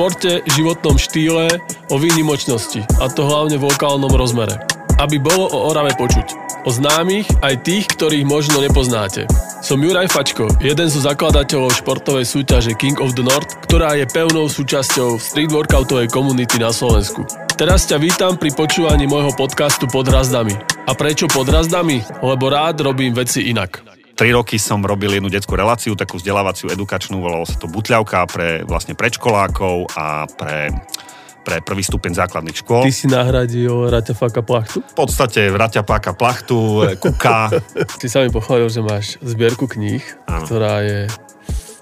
športe, životnom štýle, o výnimočnosti, a to hlavne v lokálnom rozmere. Aby bolo o Orave počuť. O známych aj tých, ktorých možno nepoznáte. Som Juraj Fačko, jeden zo zakladateľov športovej súťaže King of the North, ktorá je pevnou súčasťou street workoutovej komunity na Slovensku. Teraz ťa vítam pri počúvaní môjho podcastu Pod razdami. A prečo pod razdami? Lebo rád robím veci inak. Tri roky som robil jednu detskú reláciu, takú vzdelávaciu, edukačnú, volalo sa to Butľavka pre vlastne predškolákov a pre pre prvý stupeň základných škôl. Ty si nahradil Raťa Faka Plachtu? V podstate Raťa Faka Plachtu, Kuka. Ty sa mi pochválil, že máš zbierku kníh, ktorá je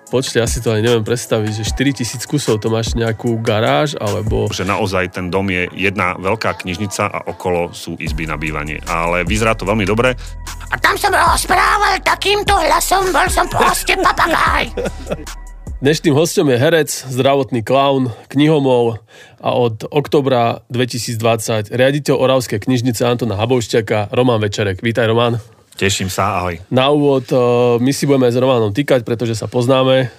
počte, asi to aj neviem predstaviť, že 4000 kusov, to máš nejakú garáž, alebo... Že naozaj ten dom je jedna veľká knižnica a okolo sú izby na bývanie. Ale vyzerá to veľmi dobre. A tam som rozprával takýmto hlasom, bol som proste papagáj. Dnešným hostom je herec, zdravotný klaun, knihomol a od oktobra 2020 riaditeľ Oravskej knižnice Antona Habovšťaka Roman Večerek. Vítaj Roman. Teším sa, ahoj. Na úvod, eh, my si budeme s Romanom týkať, pretože sa poznáme.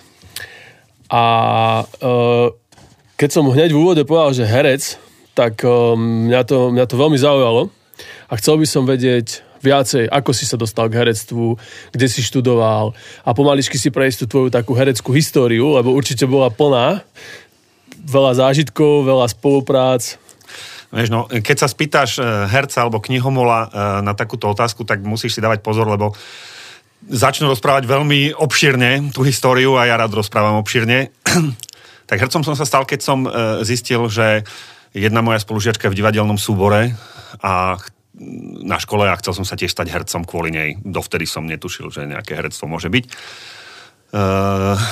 A eh, keď som hneď v úvode povedal, že herec, tak eh, mňa to, mňa to veľmi zaujalo. A chcel by som vedieť viacej, ako si sa dostal k herectvu, kde si študoval a pomaličky si prejsť tú tvoju takú hereckú históriu, lebo určite bola plná. Veľa zážitkov, veľa spoluprác, Vieš, no, keď sa spýtaš e, herca alebo knihomola e, na takúto otázku, tak musíš si dávať pozor, lebo začnú rozprávať veľmi obširne tú históriu a ja rád rozprávam obširne. tak hercom som sa stal, keď som e, zistil, že jedna moja spolužiačka v divadelnom súbore a na škole a chcel som sa tiež stať hercom kvôli nej. Dovtedy som netušil, že nejaké herectvo môže byť.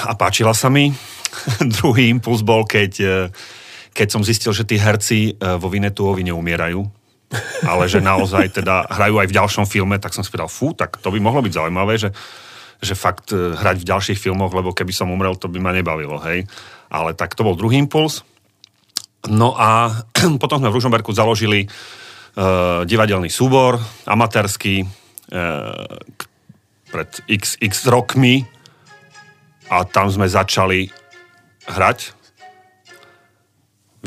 a páčila sa mi. Druhý impuls bol, keď keď som zistil, že tí herci e, vo Vinetuovi neumierajú, ale že naozaj teda hrajú aj v ďalšom filme, tak som si povedal, fú, tak to by mohlo byť zaujímavé, že, že fakt e, hrať v ďalších filmoch, lebo keby som umrel, to by ma nebavilo, hej. Ale tak to bol druhý impuls. No a potom sme v Ružomberku založili uh, divadelný súbor, amatérsky, uh, pred x, rokmi a tam sme začali hrať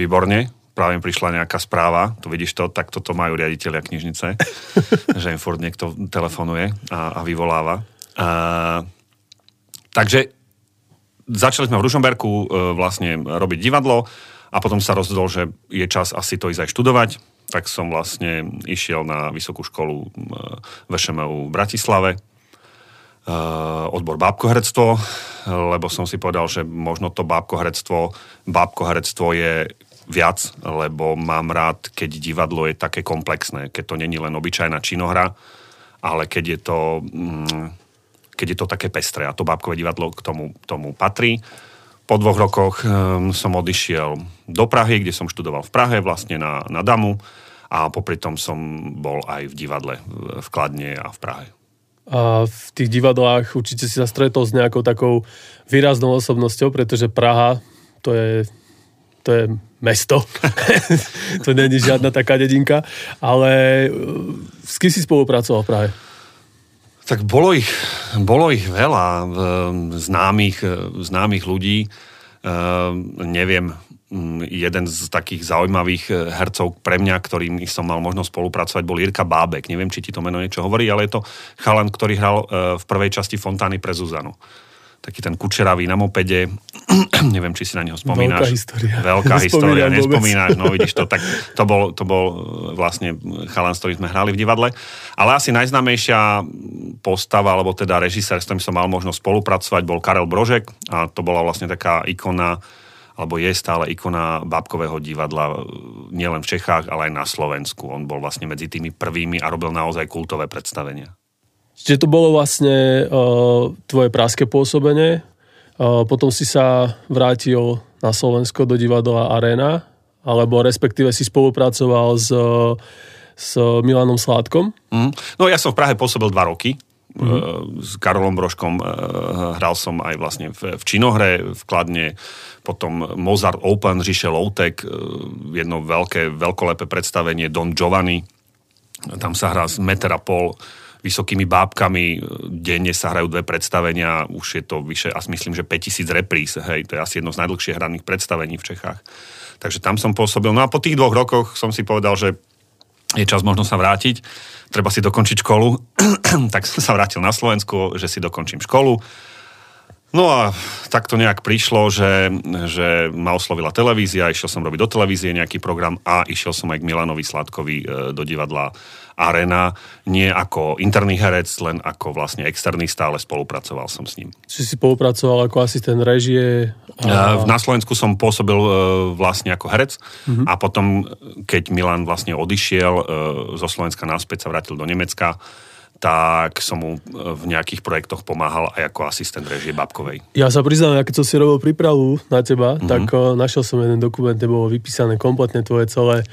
Výborne. Práve mi prišla nejaká správa, tu vidíš to, tak toto majú riaditeľia knižnice, že im furt niekto telefonuje a, a vyvoláva. A, takže začali sme v Ružomberku e, vlastne robiť divadlo a potom sa rozhodol, že je čas asi to ísť aj študovať, tak som vlastne išiel na vysokú školu e, VŠMU v Bratislave, e, odbor bábkoherectvo, lebo som si povedal, že možno to bábkoherectvo, bábkoherectvo je viac, lebo mám rád, keď divadlo je také komplexné, keď to není len obyčajná činohra, ale keď je to, mm, keď je to také pestré a to bábkové divadlo k tomu, tomu patrí. Po dvoch rokoch um, som odišiel do Prahy, kde som študoval v Prahe, vlastne na, na Damu a popri tom som bol aj v divadle v Kladne a v Prahe. A v tých divadlách určite si sa stretol s nejakou takou výraznou osobnosťou, pretože Praha to je, to je mesto. to není žiadna taká dedinka. Ale uh, s kým si spolupracoval v Prahe? Tak bolo ich, bolo ich veľa známych, známych ľudí. Neviem, mm, jeden z takých zaujímavých hercov pre mňa, ktorým som mal možnosť spolupracovať, bol Jirka Bábek. Neviem, či ti to meno niečo hovorí, ale je to chalan, ktorý hral v prvej časti Fontány pre Zuzanu taký ten kučeravý na mopede. Neviem, či si na neho spomínaš. Veľká história. Veľká história, nespomínaš, no vidíš to. Tak to bol, to bol e, vlastne chalan, s ktorým sme hrali v divadle. Ale asi najznámejšia postava, alebo teda režisér, s ktorým som mal možnosť spolupracovať, bol Karel Brožek a to bola vlastne taká ikona alebo je stále ikona bábkového divadla e, nielen v Čechách, ale aj na Slovensku. On bol vlastne medzi tými prvými a robil naozaj kultové predstavenia. Čiže to bolo vlastne uh, tvoje praské pôsobenie. Uh, potom si sa vrátil na Slovensko do divadla Arena, alebo respektíve si spolupracoval s, s Milanom Sládkom. Mm. No ja som v Prahe pôsobil dva roky. Mm-hmm. S Karolom Brožkom hral som aj vlastne v, v Činohre, v Kladne, potom Mozart Open, Ríše Loutek, jedno veľké, veľkolepé predstavenie Don Giovanni. Tam sa hrá z metra pol vysokými bábkami. Denne sa hrajú dve predstavenia, už je to vyše, asi myslím, že 5000 repríz, hej, to je asi jedno z najdlhšie hraných predstavení v Čechách. Takže tam som pôsobil. No a po tých dvoch rokoch som si povedal, že je čas možno sa vrátiť, treba si dokončiť školu, tak som sa vrátil na Slovensku, že si dokončím školu. No a tak to nejak prišlo, že, že ma oslovila televízia, išiel som robiť do televízie nejaký program a išiel som aj k Milanovi Sladkovi e, do divadla Arena, nie ako interný herec, len ako vlastne externý, stále spolupracoval som s ním. Či si spolupracoval ako asistent režie? A... Na Slovensku som pôsobil e, vlastne ako herec mm-hmm. a potom, keď Milan vlastne odišiel e, zo Slovenska naspäť, sa vrátil do Nemecka, tak som mu e, v nejakých projektoch pomáhal aj ako asistent režie Babkovej. Ja sa priznám, keď som si robil prípravu na teba, mm-hmm. tak uh, našiel som jeden dokument, kde bolo vypísané kompletne tvoje celé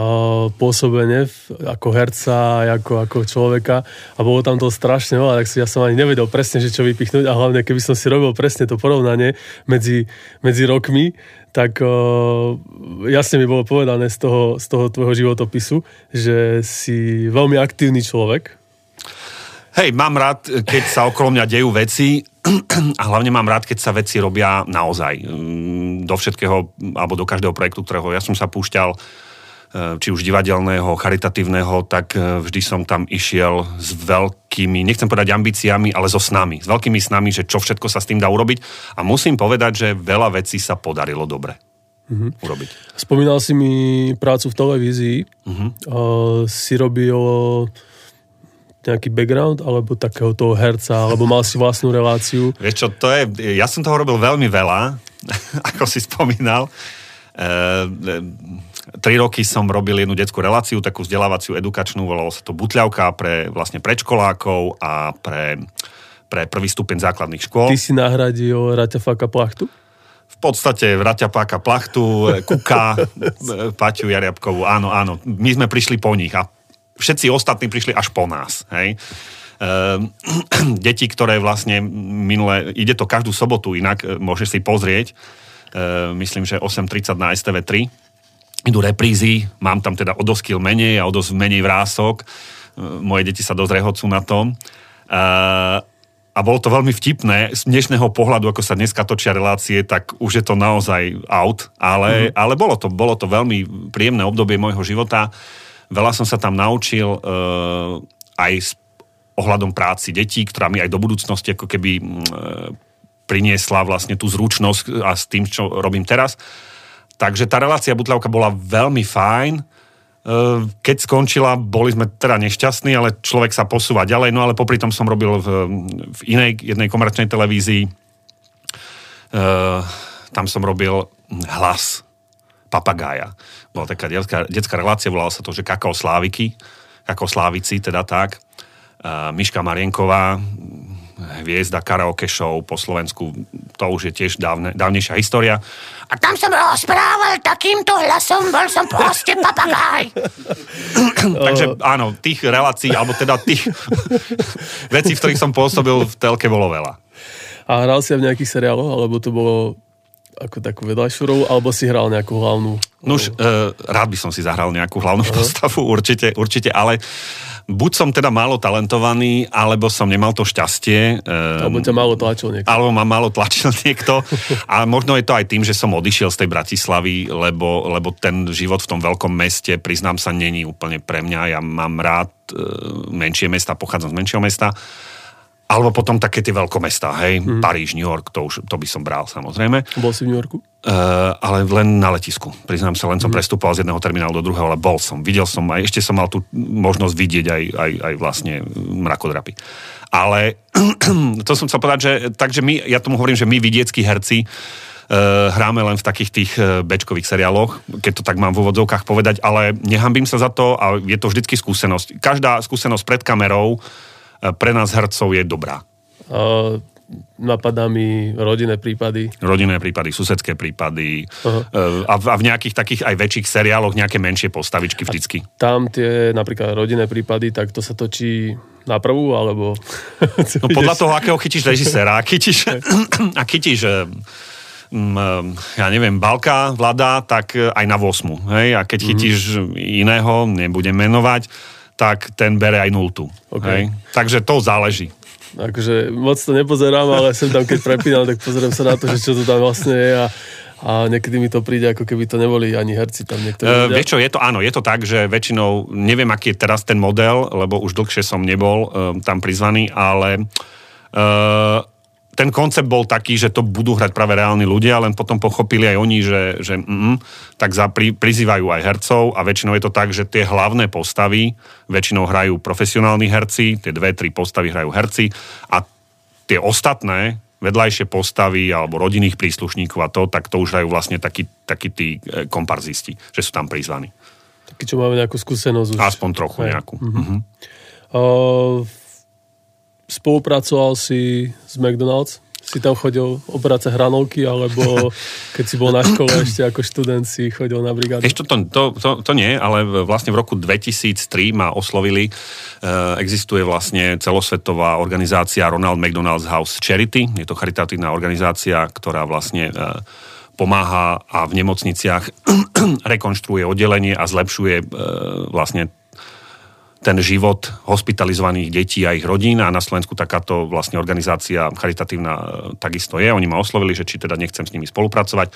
uh, pôsobenie ako herca, ako, ako človeka a bolo tam to strašne veľa, tak si ja som ani nevedel presne, že čo vypichnúť a hlavne keby som si robil presne to porovnanie medzi, medzi rokmi, tak uh, jasne mi bolo povedané z toho, z toho tvojho životopisu, že si veľmi aktívny človek, Hej, mám rád, keď sa okolo mňa dejú veci a hlavne mám rád, keď sa veci robia naozaj. Mm, do všetkého, alebo do každého projektu, ktorého ja som sa púšťal, e, či už divadelného, charitatívneho, tak e, vždy som tam išiel s veľkými, nechcem povedať ambíciami, ale so snami. S veľkými snami, že čo všetko sa s tým dá urobiť. A musím povedať, že veľa vecí sa podarilo dobre mm-hmm. urobiť. Spomínal si mi prácu v televízii. Mm-hmm. Uh, si robil nejaký background, alebo takého toho herca, alebo mal si vlastnú reláciu? Vieš čo, to je, ja som toho robil veľmi veľa, ako si spomínal. E, e, tri roky som robil jednu detskú reláciu, takú vzdelávaciu, edukačnú, volalo sa to Butľavka pre vlastne predškolákov a pre, pre prvý stupeň základných škôl. Ty si nahradil Raťafáka Plachtu? v podstate Vraťapáka Plachtu, Kuka, Paťu Jariabkovú, áno, áno. My sme prišli po nich a všetci ostatní prišli až po nás. Hej. Ehm, deti, ktoré vlastne minule, ide to každú sobotu inak, e, môžeš si pozrieť, ehm, myslím, že 8.30 na STV3, idú reprízy, mám tam teda o dosť menej a o dosť menej vrások, ehm, moje deti sa dosť rehocú na tom. A bolo to veľmi vtipné. Z dnešného pohľadu, ako sa dneska točia relácie, tak už je to naozaj out, ale, mm-hmm. ale bolo, to, bolo to veľmi príjemné obdobie môjho života. Veľa som sa tam naučil uh, aj s ohľadom práci detí, ktorá mi aj do budúcnosti ako keby uh, priniesla vlastne tú zručnosť a s tým, čo robím teraz. Takže tá relácia Butľavka bola veľmi fajn. Uh, keď skončila, boli sme teda nešťastní, ale človek sa posúva ďalej. No ale popri tom som robil v, v inej jednej komerčnej televízii. Uh, tam som robil hlas papagája. Bola taká detská, detská relácia, volala sa to, že Kakao Sláviky, Kakao Slávici, teda tak. Uh, Miška Marienková, hviezda karaoke show po Slovensku, to už je tiež dávne, dávnejšia história. A tam som rozprával takýmto hlasom, bol som proste papagáj. Takže áno, tých relácií, alebo teda tých vecí, v ktorých som pôsobil v telke bolo veľa. A hral si aj v nejakých seriáloch, alebo to bolo ako takú vedľajšiu rolu, alebo si hral nejakú hlavnú? No už uh, rád by som si zahral nejakú hlavnú uh-huh. postavu, určite, určite, ale buď som teda málo talentovaný, alebo som nemal to šťastie. Um, alebo ťa málo tlačil niekto. Alebo ma málo tlačil niekto. A možno je to aj tým, že som odišiel z tej Bratislavy, lebo, lebo ten život v tom veľkom meste, priznám sa, není úplne pre mňa. Ja mám rád uh, menšie mesta, pochádzam z menšieho mesta alebo potom také tie veľkomestá, hej, mm. Paríž, New York, to už to by som bral samozrejme. Bol si v New Yorku? Uh, ale len na letisku. Priznám sa, len som mm. prestupoval z jedného terminálu do druhého, ale bol som. Videl som aj, ešte som mal tú možnosť vidieť aj, aj, aj vlastne mrakodrapy. Ale to som chcel povedať, že takže my, ja tomu hovorím, že my vidieckí herci uh, hráme len v takých tých uh, bečkových seriáloch, keď to tak mám v úvodzovkách povedať, ale nehambím sa za to a je to vždycky skúsenosť. Každá skúsenosť pred kamerou pre nás hercov je dobrá. Uh, napadá mi rodinné prípady. Rodinné prípady, susedské prípady uh-huh. a, v, a v nejakých takých aj väčších seriáloch nejaké menšie postavičky vždycky. A tam tie napríklad rodinné prípady, tak to sa točí na prvú, alebo... No podľa toho, akého chytíš režisera. A chytíš, a chytíš ja neviem, Balka, Vlada, tak aj na 8. Hej? A keď mhm. chytíš mm-hmm. iného, nebudem menovať, tak ten bere aj nultu. OK. Hej? Takže to záleží. Akože moc to nepozerám, ale sem tam, keď prepínam, tak pozerám sa na to, že čo to tam vlastne je a, a niekedy mi to príde, ako keby to neboli ani herci tam niektorí. Uh, vieš čo, je to, áno, je to tak, že väčšinou, neviem, aký je teraz ten model, lebo už dlhšie som nebol uh, tam prizvaný, ale uh, ten koncept bol taký, že to budú hrať práve reálni ľudia, len potom pochopili aj oni, že, že mm, tak za, pri, prizývajú aj hercov a väčšinou je to tak, že tie hlavné postavy väčšinou hrajú profesionálni herci, tie dve, tri postavy hrajú herci a tie ostatné vedľajšie postavy alebo rodinných príslušníkov a to, tak to už hrajú vlastne takí, takí tí e, komparzisti, že sú tam prizvaní. Taký, čo máme nejakú skúsenosť už. Aspoň trochu Hej. nejakú. Mhm. Uh, spolupracoval si s McDonald's? Si tam chodil obracať hranolky, alebo keď si bol na škole ešte ako študent si chodil na brigádu? Ešte to, to, to, to nie, ale vlastne v roku 2003 ma oslovili. E, existuje vlastne celosvetová organizácia Ronald McDonald's House Charity. Je to charitatívna organizácia, ktorá vlastne e, pomáha a v nemocniciach rekonštruuje oddelenie a zlepšuje e, vlastne ten život hospitalizovaných detí a ich rodín a na Slovensku takáto vlastne organizácia charitatívna e, takisto je. Oni ma oslovili, že či teda nechcem s nimi spolupracovať.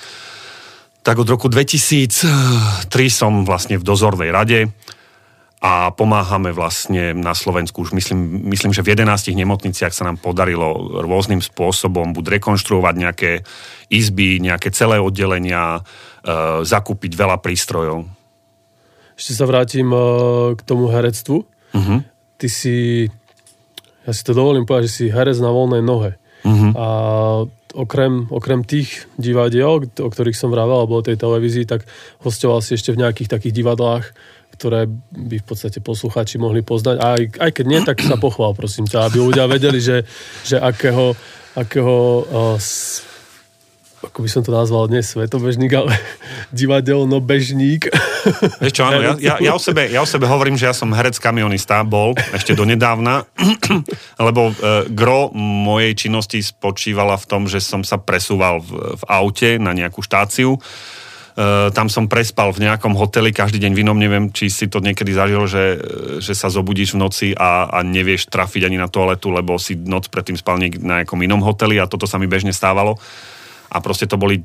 Tak od roku 2003 som vlastne v dozornej rade a pomáhame vlastne na Slovensku už myslím, myslím, že v 11 nemocniciach sa nám podarilo rôznym spôsobom buď rekonštruovať nejaké izby, nejaké celé oddelenia, e, zakúpiť veľa prístrojov. Ešte sa vrátim uh, k tomu herectvu. Uh-huh. Ty si, ja si to dovolím povedať, že si herec na voľnej nohe. Uh-huh. A okrem, okrem tých divadiel, o ktorých som vravel, alebo o tej televízii, tak hostoval si ešte v nejakých takých divadlách, ktoré by v podstate poslucháči mohli poznať. A aj, aj keď nie, tak sa pochvál, prosím ťa, aby ľudia vedeli, že, že akého, akého uh, ako by som to nazval, nie svetobežník, ale divadelno-bežník. Vieš čo, áno, ja, ja, ja, o sebe, ja o sebe hovorím, že ja som herec kamionista, bol ešte donedávna, lebo e, gro mojej činnosti spočívala v tom, že som sa presúval v, v aute na nejakú štáciu. E, tam som prespal v nejakom hoteli každý deň v neviem, či si to niekedy zažil, že, že sa zobudíš v noci a, a nevieš trafiť ani na toaletu, lebo si noc predtým spal niek- na nejakom inom hoteli a toto sa mi bežne stávalo. A proste to boli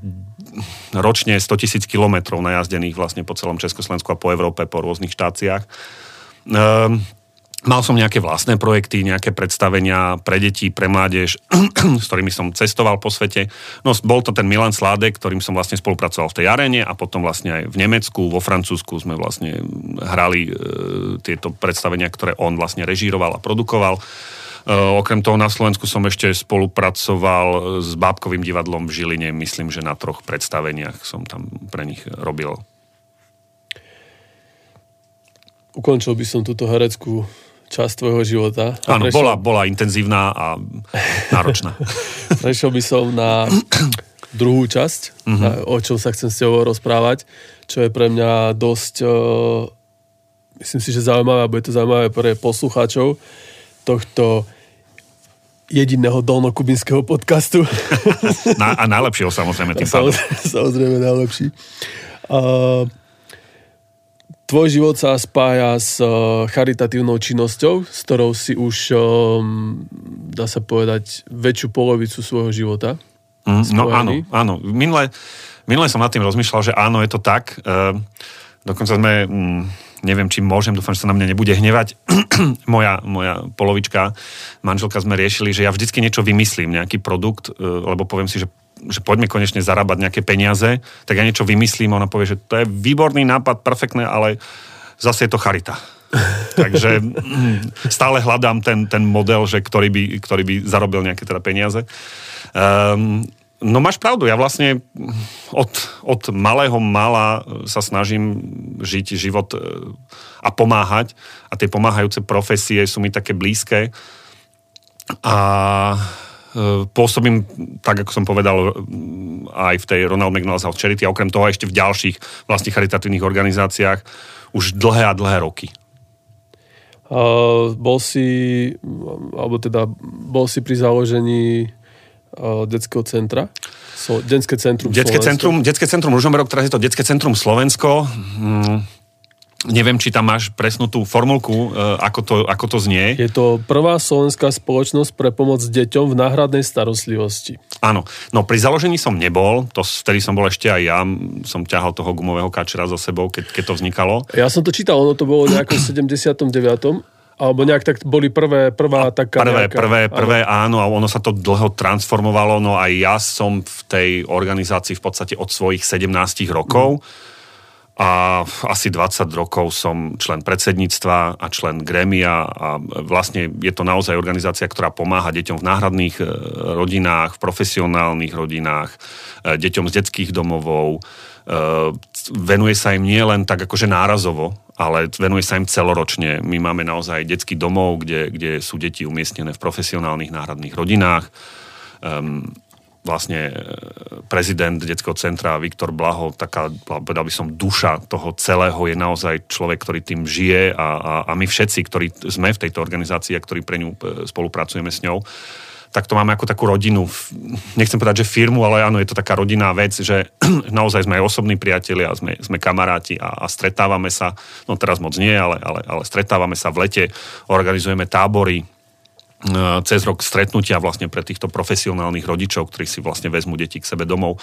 ročne 100 tisíc kilometrov najazdených vlastne po celom Československu a po Európe, po rôznych štáciách. Ehm, mal som nejaké vlastné projekty, nejaké predstavenia pre deti, pre mládež, s ktorými som cestoval po svete. No, bol to ten Milan Sládek, ktorým som vlastne spolupracoval v tej aréne a potom vlastne aj v Nemecku, vo Francúzsku sme vlastne hrali e, tieto predstavenia, ktoré on vlastne režíroval a produkoval. E, okrem toho na Slovensku som ešte spolupracoval s Bábkovým divadlom v Žiline, myslím, že na troch predstaveniach som tam pre nich robil. Ukončil by som túto hereckú časť tvojho života. Áno, prešiel- bola, bola intenzívna a náročná. Prešiel by som na druhú časť, Mhm. na, o čom sa chcem s tebou rozprávať, čo je pre mňa dosť, uh, myslím si, že zaujímavé, a bude to zaujímavé pre poslucháčov tohto jediného dolnokubinského podcastu. Na, a najlepšieho samozrejme tým pádom. Samozrejme, samozrejme najlepší. Uh, tvoj život sa spája s uh, charitatívnou činnosťou, s ktorou si už, um, dá sa povedať, väčšiu polovicu svojho života. Mm, no áno, áno. Minule, minule som nad tým rozmýšľal, že áno, je to tak. E, dokonca sme, mm, neviem, či môžem, dúfam, že sa na mňa nebude hnevať. moja, moja polovička, manželka sme riešili, že ja vždycky niečo vymyslím, nejaký produkt, e, lebo poviem si, že že poďme konečne zarábať nejaké peniaze, tak ja niečo vymyslím a ona povie, že to je výborný nápad, perfektné, ale zase je to charita. Takže mm, stále hľadám ten, ten model, že ktorý, by, ktorý by zarobil nejaké teda peniaze. Um, no máš pravdu, ja vlastne od, od malého mala sa snažím žiť život e, a pomáhať. A tie pomáhajúce profesie sú mi také blízke. A e, pôsobím, tak ako som povedal, aj v tej Ronald McDonald's House Charity a okrem toho ešte v ďalších vlastne charitatívnych organizáciách už dlhé a dlhé roky. Uh, bol si, alebo teda bol si pri založení detského centra, so, detské centrum Detské Slovensko. centrum, detské centrum Ružomberok, teraz je to Detské centrum Slovensko. Mm, Neviem, či tam máš presnú tú formulku, e, ako to, ako to znie. Je to prvá slovenská spoločnosť pre pomoc deťom v náhradnej starostlivosti. Áno, no pri založení som nebol, to vtedy som bol ešte aj ja, som ťahal toho gumového kačera za sebou, keď, keď to vznikalo. Ja som to čítal, ono to bolo v nejakom 79. Alebo nejak tak boli prvé, prvá taká Prvé, nejaká, prvé, prvé, áno, a ono sa to dlho transformovalo, no aj ja som v tej organizácii v podstate od svojich 17 rokov. Mm a asi 20 rokov som člen predsedníctva a člen grémia a vlastne je to naozaj organizácia, ktorá pomáha deťom v náhradných e, rodinách, v profesionálnych rodinách, e, deťom z detských domovov. Venuje sa im nie len tak akože nárazovo, ale venuje sa im celoročne. My máme naozaj detský domov, kde, kde sú deti umiestnené v profesionálnych náhradných rodinách. Um, vlastne e, prezident detského centra Viktor Blaho, taká, povedal by som, duša toho celého je naozaj človek, ktorý tým žije a, a, a my všetci, ktorí sme v tejto organizácii a ktorí pre ňu e, spolupracujeme s ňou, tak to máme ako takú rodinu, nechcem povedať, že firmu, ale áno, je to taká rodinná vec, že naozaj sme aj osobní priatelia, sme, sme kamaráti a, a stretávame sa, no teraz moc nie, ale, ale, ale stretávame sa v lete, organizujeme tábory, E, cez rok stretnutia vlastne pre týchto profesionálnych rodičov, ktorí si vlastne vezmú deti k sebe domov.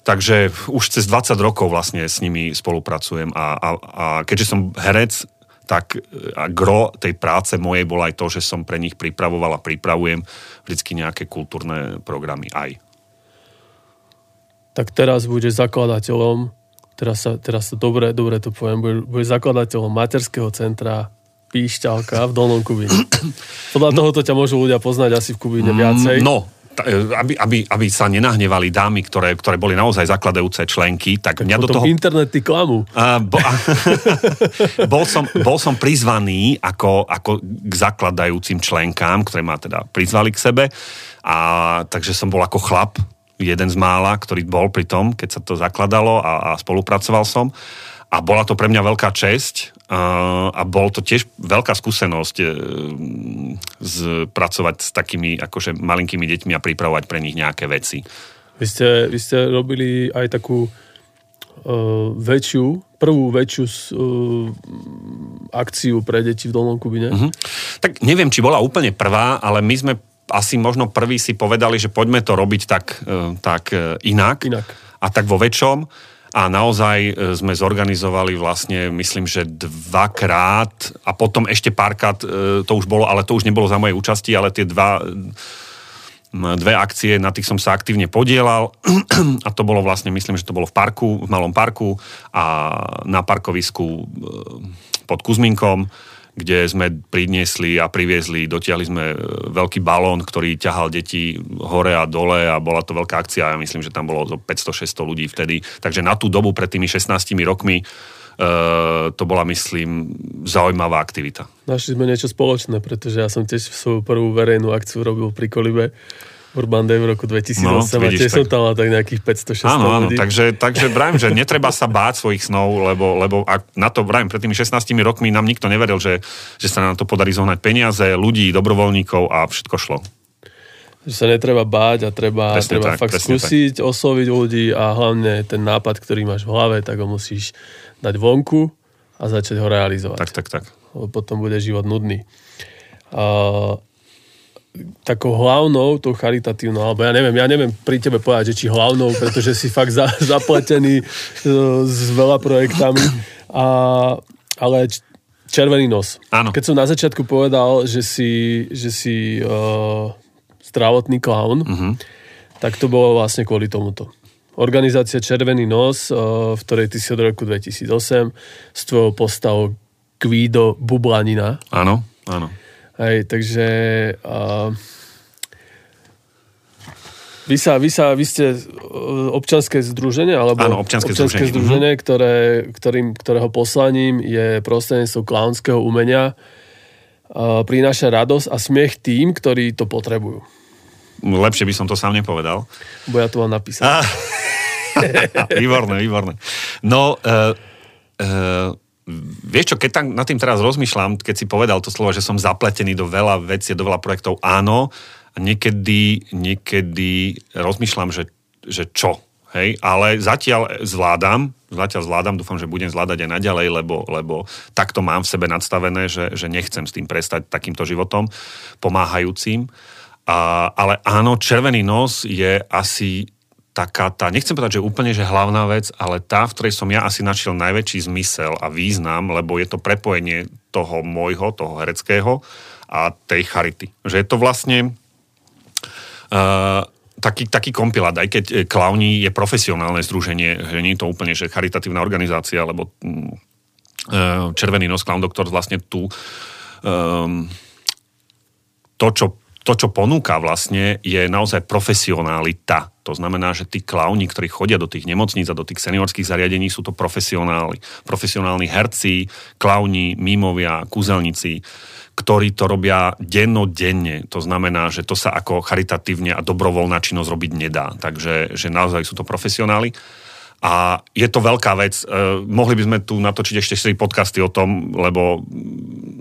Takže už cez 20 rokov vlastne s nimi spolupracujem a, a, a keďže som herec, tak a gro tej práce mojej bolo aj to, že som pre nich pripravoval a pripravujem vždycky nejaké kultúrne programy aj. Tak teraz bude zakladateľom, teraz sa, teraz sa dobre, dobre to poviem, bude, bude zakladateľom materského centra Píšťalka v Dolnom Kubíne. Podľa toho to ťa môžu ľudia poznať asi v Kubíne viacej. No, e, aby, aby, aby sa nenahnevali dámy, ktoré, ktoré boli naozaj zakladajúce členky, tak, tak mňa do toho... internety klamu. Uh, bo, a, bol, som, bol som prizvaný ako, ako k zakladajúcim členkám, ktoré ma teda prizvali k sebe. A takže som bol ako chlap, jeden z mála, ktorý bol pri tom, keď sa to zakladalo a, a spolupracoval som. A bola to pre mňa veľká česť a bol to tiež veľká skúsenosť e, z, pracovať s takými akože malinkými deťmi a pripravovať pre nich nejaké veci. Vy ste, vy ste robili aj takú uh, väčšiu, prvú väčšiu uh, akciu pre deti v Dolnom Kubine. Uh-huh. Tak neviem, či bola úplne prvá, ale my sme asi možno prvý si povedali, že poďme to robiť tak, uh, tak uh, inak, inak a tak vo väčšom a naozaj e, sme zorganizovali vlastne, myslím, že dvakrát a potom ešte párkrát e, to už bolo, ale to už nebolo za mojej účasti, ale tie dva dve akcie, na tých som sa aktívne podielal. A to bolo vlastne, myslím, že to bolo v parku, v malom parku a na parkovisku e, pod Kuzminkom kde sme priniesli a priviezli, dotiahli sme e, veľký balón, ktorý ťahal deti hore a dole a bola to veľká akcia. Ja myslím, že tam bolo 500-600 ľudí vtedy. Takže na tú dobu pred tými 16 rokmi Uh, to bola, myslím, zaujímavá aktivita. Našli sme niečo spoločné, pretože ja som tiež svoju prvú verejnú akciu robil pri Kolibe Urban Day v roku 2008 no, vidíš, a tiež tak... som tam mal tak nejakých 500-600 áno, áno, ľudí. takže, takže vrajím, že netreba sa báť svojich snov, lebo, lebo ak na to vrajím, pred tými 16 rokmi nám nikto neveril, že, že sa nám to podarí zohnať peniaze, ľudí, dobrovoľníkov a všetko šlo. Že sa netreba báť a treba, treba tak, fakt skúsiť, tak. osloviť ľudí a hlavne ten nápad, ktorý máš v hlave, tak ho musíš dať vonku a začať ho realizovať. Tak, tak, tak. Lebo potom bude život nudný. Uh, takou hlavnou, tou charitatívnou, alebo ja neviem, ja neviem pri tebe povedať, že či hlavnou, pretože si fakt za, zapletený uh, s veľa projektami, a, ale červený nos. Áno. Keď som na začiatku povedal, že si, že si uh, zdravotný klaun, uh-huh. tak to bolo vlastne kvôli tomuto. Organizácia Červený nos, uh, v ktorej ty si od roku 2008 s tvojou postavou Guido Bublanina. Áno, áno Hej, takže uh, vy, sa, vy, sa, vy ste občanské združenie, alebo Áno, občanské, občanské združenie, združenie mm-hmm. ktoré, ktorým, ktorého poslaním je prostredníctvom klaunského umenia uh, prináša radosť a smiech tým, ktorí to potrebujú. Lepšie by som to sám nepovedal. Bo ja to mám napísať. výborné, výborné. No, uh, uh, vieš čo, keď tam nad tým teraz rozmýšľam, keď si povedal to slovo, že som zapletený do veľa vecí, do veľa projektov, áno, a niekedy, niekedy rozmýšľam, že, že čo. Hej, ale zatiaľ zvládam, zatiaľ zvládam, dúfam, že budem zvládať aj naďalej, lebo, lebo takto mám v sebe nadstavené, že, že nechcem s tým prestať takýmto životom pomáhajúcim. A, ale áno, červený nos je asi taká tá, nechcem povedať, že úplne, že hlavná vec, ale tá, v ktorej som ja asi našiel najväčší zmysel a význam, lebo je to prepojenie toho môjho, toho hereckého a tej charity. Že je to vlastne uh, taký, taký kompilát, aj keď klauni je profesionálne združenie, že nie je to úplne, že charitatívna organizácia, lebo uh, Červený nos, Clown Doktor vlastne tu um, to, čo to, čo ponúka vlastne, je naozaj profesionálita. To znamená, že tí klauni, ktorí chodia do tých nemocníc a do tých seniorských zariadení, sú to profesionáli. Profesionálni herci, klauni, mímovia, kúzelníci, ktorí to robia dennodenne. To znamená, že to sa ako charitatívne a dobrovoľná činnosť robiť nedá. Takže že naozaj sú to profesionáli. A je to veľká vec. Eh, mohli by sme tu natočiť ešte 4 podcasty o tom, lebo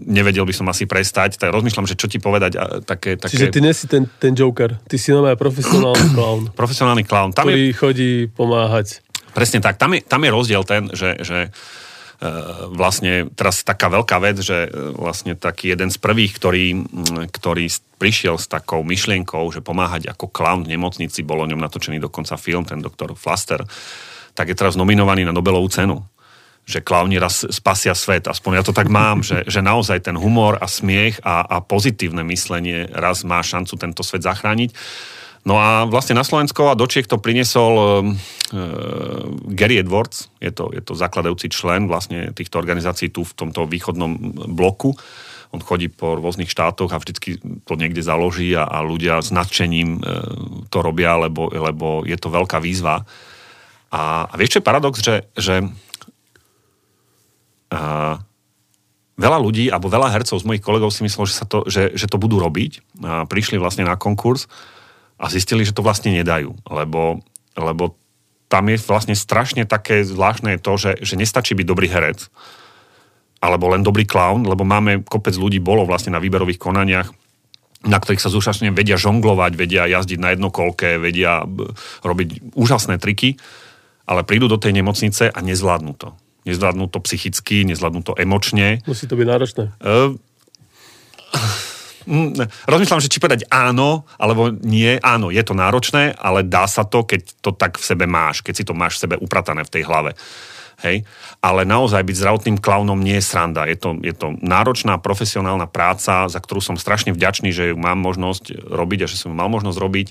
nevedel by som asi prestať. Tak rozmýšľam, že čo ti povedať. A také, také... Čiže ty nesi ten, ten Joker. Ty si nové profesionálny clown. Profesionálny clown. Tam ktorý je... chodí pomáhať. Presne tak. Tam je, tam je rozdiel ten, že, že e, vlastne teraz taká veľká vec, že e, vlastne taký jeden z prvých, ktorý, ktorý prišiel s takou myšlienkou, že pomáhať ako clown v nemocnici, bol o ňom natočený dokonca film, ten doktor Flaster, tak je teraz nominovaný na Nobelovú cenu že klauni raz spasia svet. Aspoň ja to tak mám, že, že naozaj ten humor a smiech a, a pozitívne myslenie raz má šancu tento svet zachrániť. No a vlastne na Slovensko a do Čiech to priniesol uh, Gary Edwards, je to, je to zakladajúci člen vlastne týchto organizácií tu v tomto východnom bloku. On chodí po rôznych štátoch a vždycky to niekde založí a, a ľudia s nadšením uh, to robia, lebo, lebo je to veľká výzva. A, a vieš, čo je paradox, že, že uh, veľa ľudí, alebo veľa hercov z mojich kolegov si myslelo, že, sa to, že, že to budú robiť. A prišli vlastne na konkurs a zistili, že to vlastne nedajú, lebo, lebo tam je vlastne strašne také zvláštne to, že, že nestačí byť dobrý herec, alebo len dobrý clown, lebo máme kopec ľudí, bolo vlastne na výberových konaniach, na ktorých sa zúšačne vedia žonglovať, vedia jazdiť na jednokolke, vedia robiť úžasné triky, ale prídu do tej nemocnice a nezvládnu to. Nezvládnu to psychicky, nezvládnu to emočne. Musí to byť náročné. Uh, rozmýšľam, že či povedať áno, alebo nie. Áno, je to náročné, ale dá sa to, keď to tak v sebe máš, keď si to máš v sebe upratané v tej hlave. Hej? Ale naozaj byť zdravotným klaunom nie je sranda. Je to, je to náročná profesionálna práca, za ktorú som strašne vďačný, že ju mám možnosť robiť a že som ju mal možnosť robiť,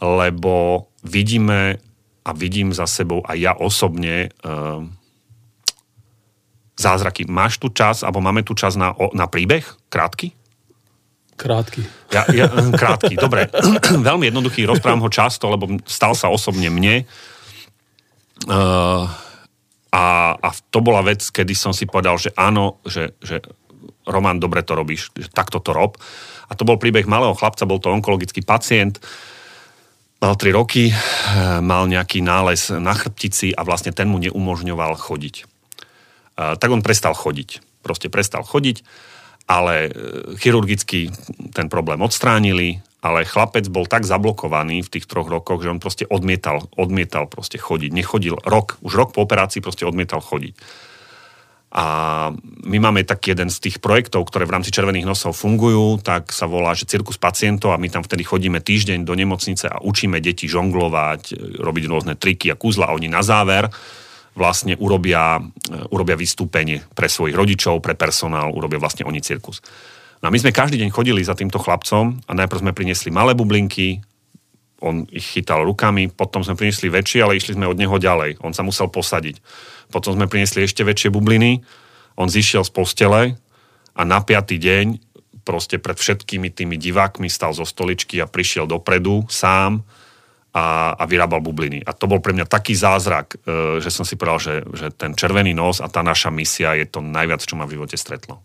lebo vidíme a vidím za sebou aj ja osobne uh, zázraky. Máš tu čas, alebo máme tu čas na, na príbeh? Krátky? Krátky. Ja, ja, hm, krátky, dobre. Veľmi jednoduchý, rozprávam ho často, lebo stal sa osobne mne. Uh, a, a to bola vec, kedy som si povedal, že áno, že, že Roman, dobre to robíš, že takto to rob. A to bol príbeh malého chlapca, bol to onkologický pacient, uh, mal 3 roky, eh, mal nejaký nález na chrbtici a vlastne ten mu neumožňoval chodiť. Eh, tak on prestal chodiť. Proste prestal chodiť, ale eh, chirurgicky ten problém odstránili, ale chlapec bol tak zablokovaný v tých troch rokoch, že on proste odmietal, odmietal proste chodiť. Nechodil rok, už rok po operácii proste odmietal chodiť. A my máme taký jeden z tých projektov, ktoré v rámci Červených nosov fungujú, tak sa volá, že Cirkus pacientov a my tam vtedy chodíme týždeň do nemocnice a učíme deti žonglovať, robiť rôzne triky a kúzla a oni na záver vlastne urobia, urobia vystúpenie pre svojich rodičov, pre personál, urobia vlastne oni cirkus. No a my sme každý deň chodili za týmto chlapcom a najprv sme priniesli malé bublinky, on ich chytal rukami, potom sme priniesli väčšie, ale išli sme od neho ďalej. On sa musel posadiť. Potom sme priniesli ešte väčšie bubliny, on zišiel z postele a na piatý deň proste pred všetkými tými divákmi stal zo stoličky a prišiel dopredu sám a, a vyrábal bubliny. A to bol pre mňa taký zázrak, e, že som si povedal, že, že ten červený nos a tá naša misia je to najviac, čo ma v živote stretlo.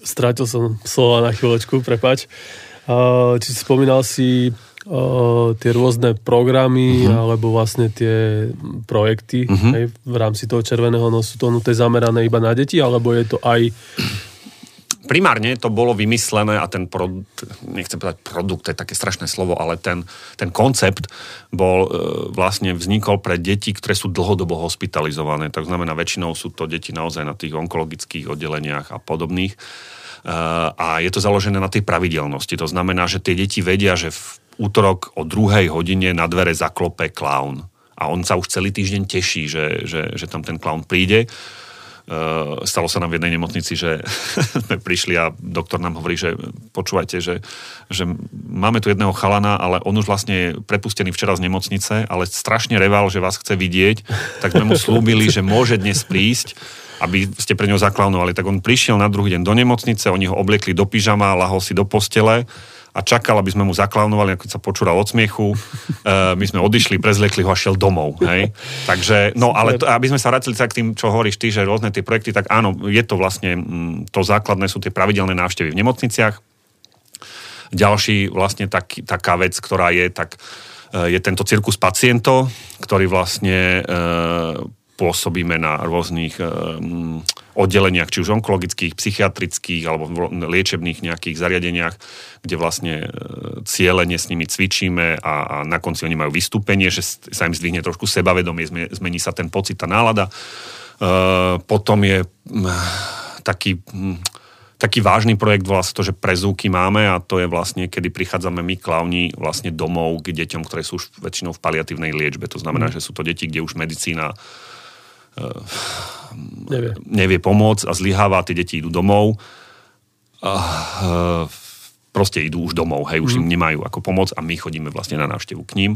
Strátil som slova na chvíľočku, prepač. Či spomínal si uh, tie rôzne programy uh-huh. alebo vlastne tie projekty uh-huh. hej, v rámci toho červeného nosu, to je zamerané iba na deti, alebo je to aj primárne to bolo vymyslené a ten produkt, nechcem povedať produkt, to je také strašné slovo, ale ten, ten koncept bol, e, vlastne vznikol pre deti, ktoré sú dlhodobo hospitalizované. Tak znamená, väčšinou sú to deti naozaj na tých onkologických oddeleniach a podobných. E, a je to založené na tej pravidelnosti. To znamená, že tie deti vedia, že v útorok o druhej hodine na dvere zaklope klaun. A on sa už celý týždeň teší, že, že, že tam ten klaun príde Uh, stalo sa nám v jednej nemocnici, že sme prišli a doktor nám hovorí, že počúvajte, že, že máme tu jedného chalana, ale on už vlastne je prepustený včera z nemocnice, ale strašne reval, že vás chce vidieť, tak sme mu slúbili, že môže dnes prísť aby ste pre ňo zaklaunovali. Tak on prišiel na druhý deň do nemocnice, oni ho obliekli do pyžama, lahol si do postele a čakal, aby sme mu zaklaunovali, ako sa počúral od smiechu. Uh, my sme odišli, prezliekli ho a šiel domov. Hej? Takže, no ale to, aby sme sa vrátili sa k tým, čo hovoríš ty, že rôzne tie projekty, tak áno, je to vlastne, mm, to základné sú tie pravidelné návštevy v nemocniciach. Ďalší vlastne tak, taká vec, ktorá je, tak e, je tento cirkus paciento, ktorý vlastne e, pôsobíme na rôznych oddeleniach, či už onkologických, psychiatrických alebo liečebných nejakých zariadeniach, kde vlastne e, cieľene s nimi cvičíme a, a na konci oni majú vystúpenie, že sa im zdvihne trošku sebavedomie, zmení sa ten pocit, tá nálada. E, potom je taký taký vážny projekt volá sa to, že prezúky máme a to je vlastne, kedy prichádzame my klauni vlastne domov k deťom, ktoré sú už väčšinou v paliatívnej liečbe. To znamená, mm. že sú to deti, kde už medicína nevie. nevie pomôcť a zlyháva, tie deti idú domov. A, proste idú už domov, hej, už mm. im nemajú ako pomôcť a my chodíme vlastne na návštevu k ním.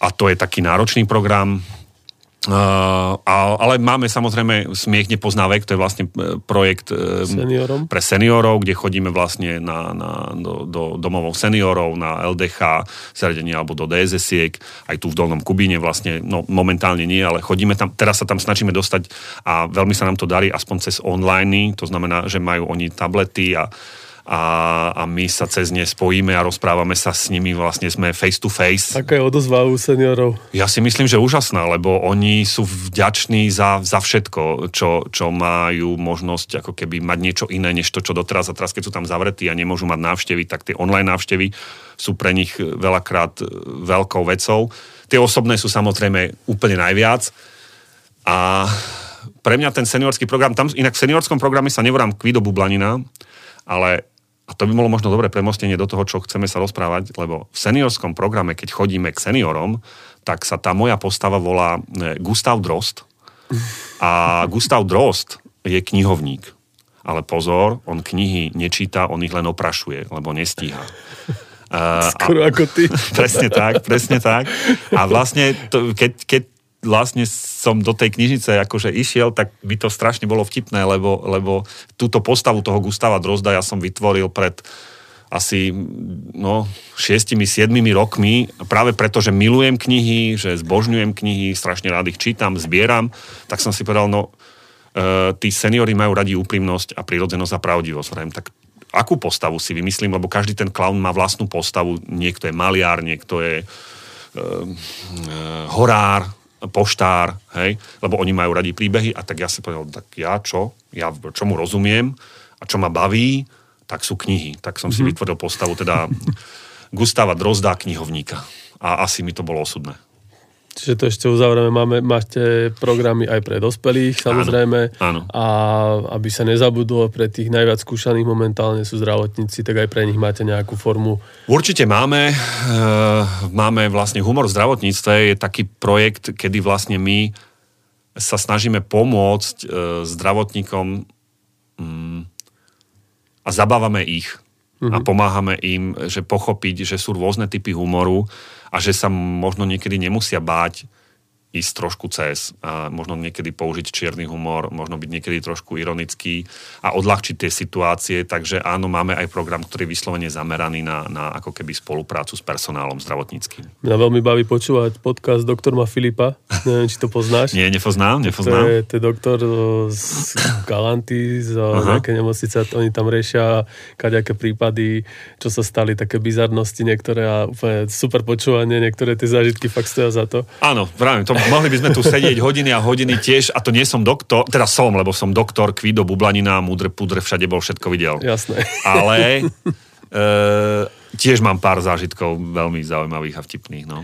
A to je taký náročný program, Uh, ale máme samozrejme Smiech nepozná vek, to je vlastne e, projekt e, Seniorom. pre seniorov, kde chodíme vlastne na, na, do, do domovov seniorov, na LDH zariadenie alebo do DSS-iek, aj tu v Dolnom Kubíne vlastne, no momentálne nie, ale chodíme tam, teraz sa tam snažíme dostať a veľmi sa nám to darí aspoň cez online, to znamená, že majú oni tablety a a, a my sa cez ne spojíme a rozprávame sa s nimi, vlastne sme face to face. Aká je odozva u seniorov? Ja si myslím, že úžasná, lebo oni sú vďační za, za všetko, čo, čo majú možnosť ako keby mať niečo iné, než to, čo doteraz. A teraz, keď sú tam zavretí a nemôžu mať návštevy, tak tie online návštevy sú pre nich veľakrát veľkou vecou. Tie osobné sú samozrejme úplne najviac. A pre mňa ten seniorský program, tam inak v seniorskom programe sa nevorám Kvido Bublanina, ale a to by bolo možno dobré premostenie do toho, čo chceme sa rozprávať, lebo v seniorskom programe, keď chodíme k seniorom, tak sa tá moja postava volá e, Gustav Drost. A Gustav Drost je knihovník. Ale pozor, on knihy nečíta, on ich len oprašuje, lebo nestíha. Skoro a, ako ty. presne tak, presne tak. A vlastne, to, keď, keď vlastne som do tej knižnice akože išiel, tak by to strašne bolo vtipné, lebo, lebo túto postavu toho Gustava Drozda ja som vytvoril pred asi no, šiestimi, siedmimi rokmi, práve preto, že milujem knihy, že zbožňujem knihy, strašne rád ich čítam, zbieram, tak som si povedal, no, e, tí seniory majú radi úprimnosť a prírodzenosť a pravdivosť. Vrajím, tak akú postavu si vymyslím, lebo každý ten klaun má vlastnú postavu, niekto je maliar, niekto je e, e, horár, poštár, hej, lebo oni majú radi príbehy a tak ja si povedal, tak ja čo? Ja čomu rozumiem a čo ma baví, tak sú knihy. Tak som si mhm. vytvoril postavu teda Gustava Drozda, knihovníka. A asi mi to bolo osudné. Čiže to ešte uzavrieme, máme, máte programy aj pre dospelých, samozrejme. Áno, áno. A aby sa nezabudlo, pre tých najviac skúšaných momentálne sú zdravotníci, tak aj pre nich máte nejakú formu. Určite máme. E, máme vlastne Humor v zdravotníctve, je taký projekt, kedy vlastne my sa snažíme pomôcť e, zdravotníkom mm, a zabávame ich. Mm-hmm. A mhm. pomáhame im, že pochopiť, že sú rôzne typy humoru a že sa možno niekedy nemusia báť ísť trošku cez a možno niekedy použiť čierny humor, možno byť niekedy trošku ironický a odľahčiť tie situácie, takže áno, máme aj program, ktorý je vyslovene zameraný na, na ako keby spoluprácu s personálom zdravotníckým. Mňa veľmi baví počúvať podcast doktorma Filipa, neviem, či to poznáš. Nie, nepoznám, nepoznám. To je, to je doktor z Galanty, z nejaké nemocnice, oni tam riešia kaďaké prípady, čo sa stali, také bizarnosti niektoré a úplne super počúvanie, niektoré tie zážitky fakt stoja za to. Áno, práve, to mohli by sme tu sedieť hodiny a hodiny tiež, a to nie som doktor, teda som, lebo som doktor, Kvido, Bublanina, Múdre, Pudre, všade bol, všetko videl. Jasné. Ale e, tiež mám pár zážitkov veľmi zaujímavých a vtipných, no.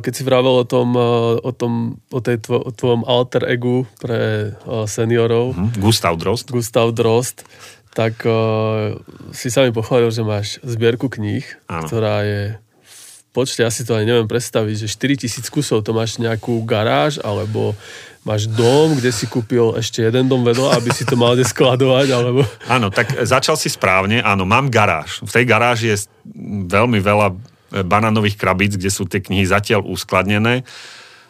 Keď si vravel o tom, e, o, tom, o, tej tvo, o tvojom alter egu pre e, seniorov, Hm? Gustav Drost. Gustav Drost, tak uh, si sa mi pochválil, že máš zbierku kníh, Áno. ktorá je počte, asi to ani neviem predstaviť, že 4000 kusov, to máš nejakú garáž, alebo máš dom, kde si kúpil ešte jeden dom vedľa, aby si to mal kde skladovať, alebo... Áno, tak začal si správne. Áno, mám garáž. V tej garáži je veľmi veľa e, banánových krabíc, kde sú tie knihy zatiaľ uskladnené.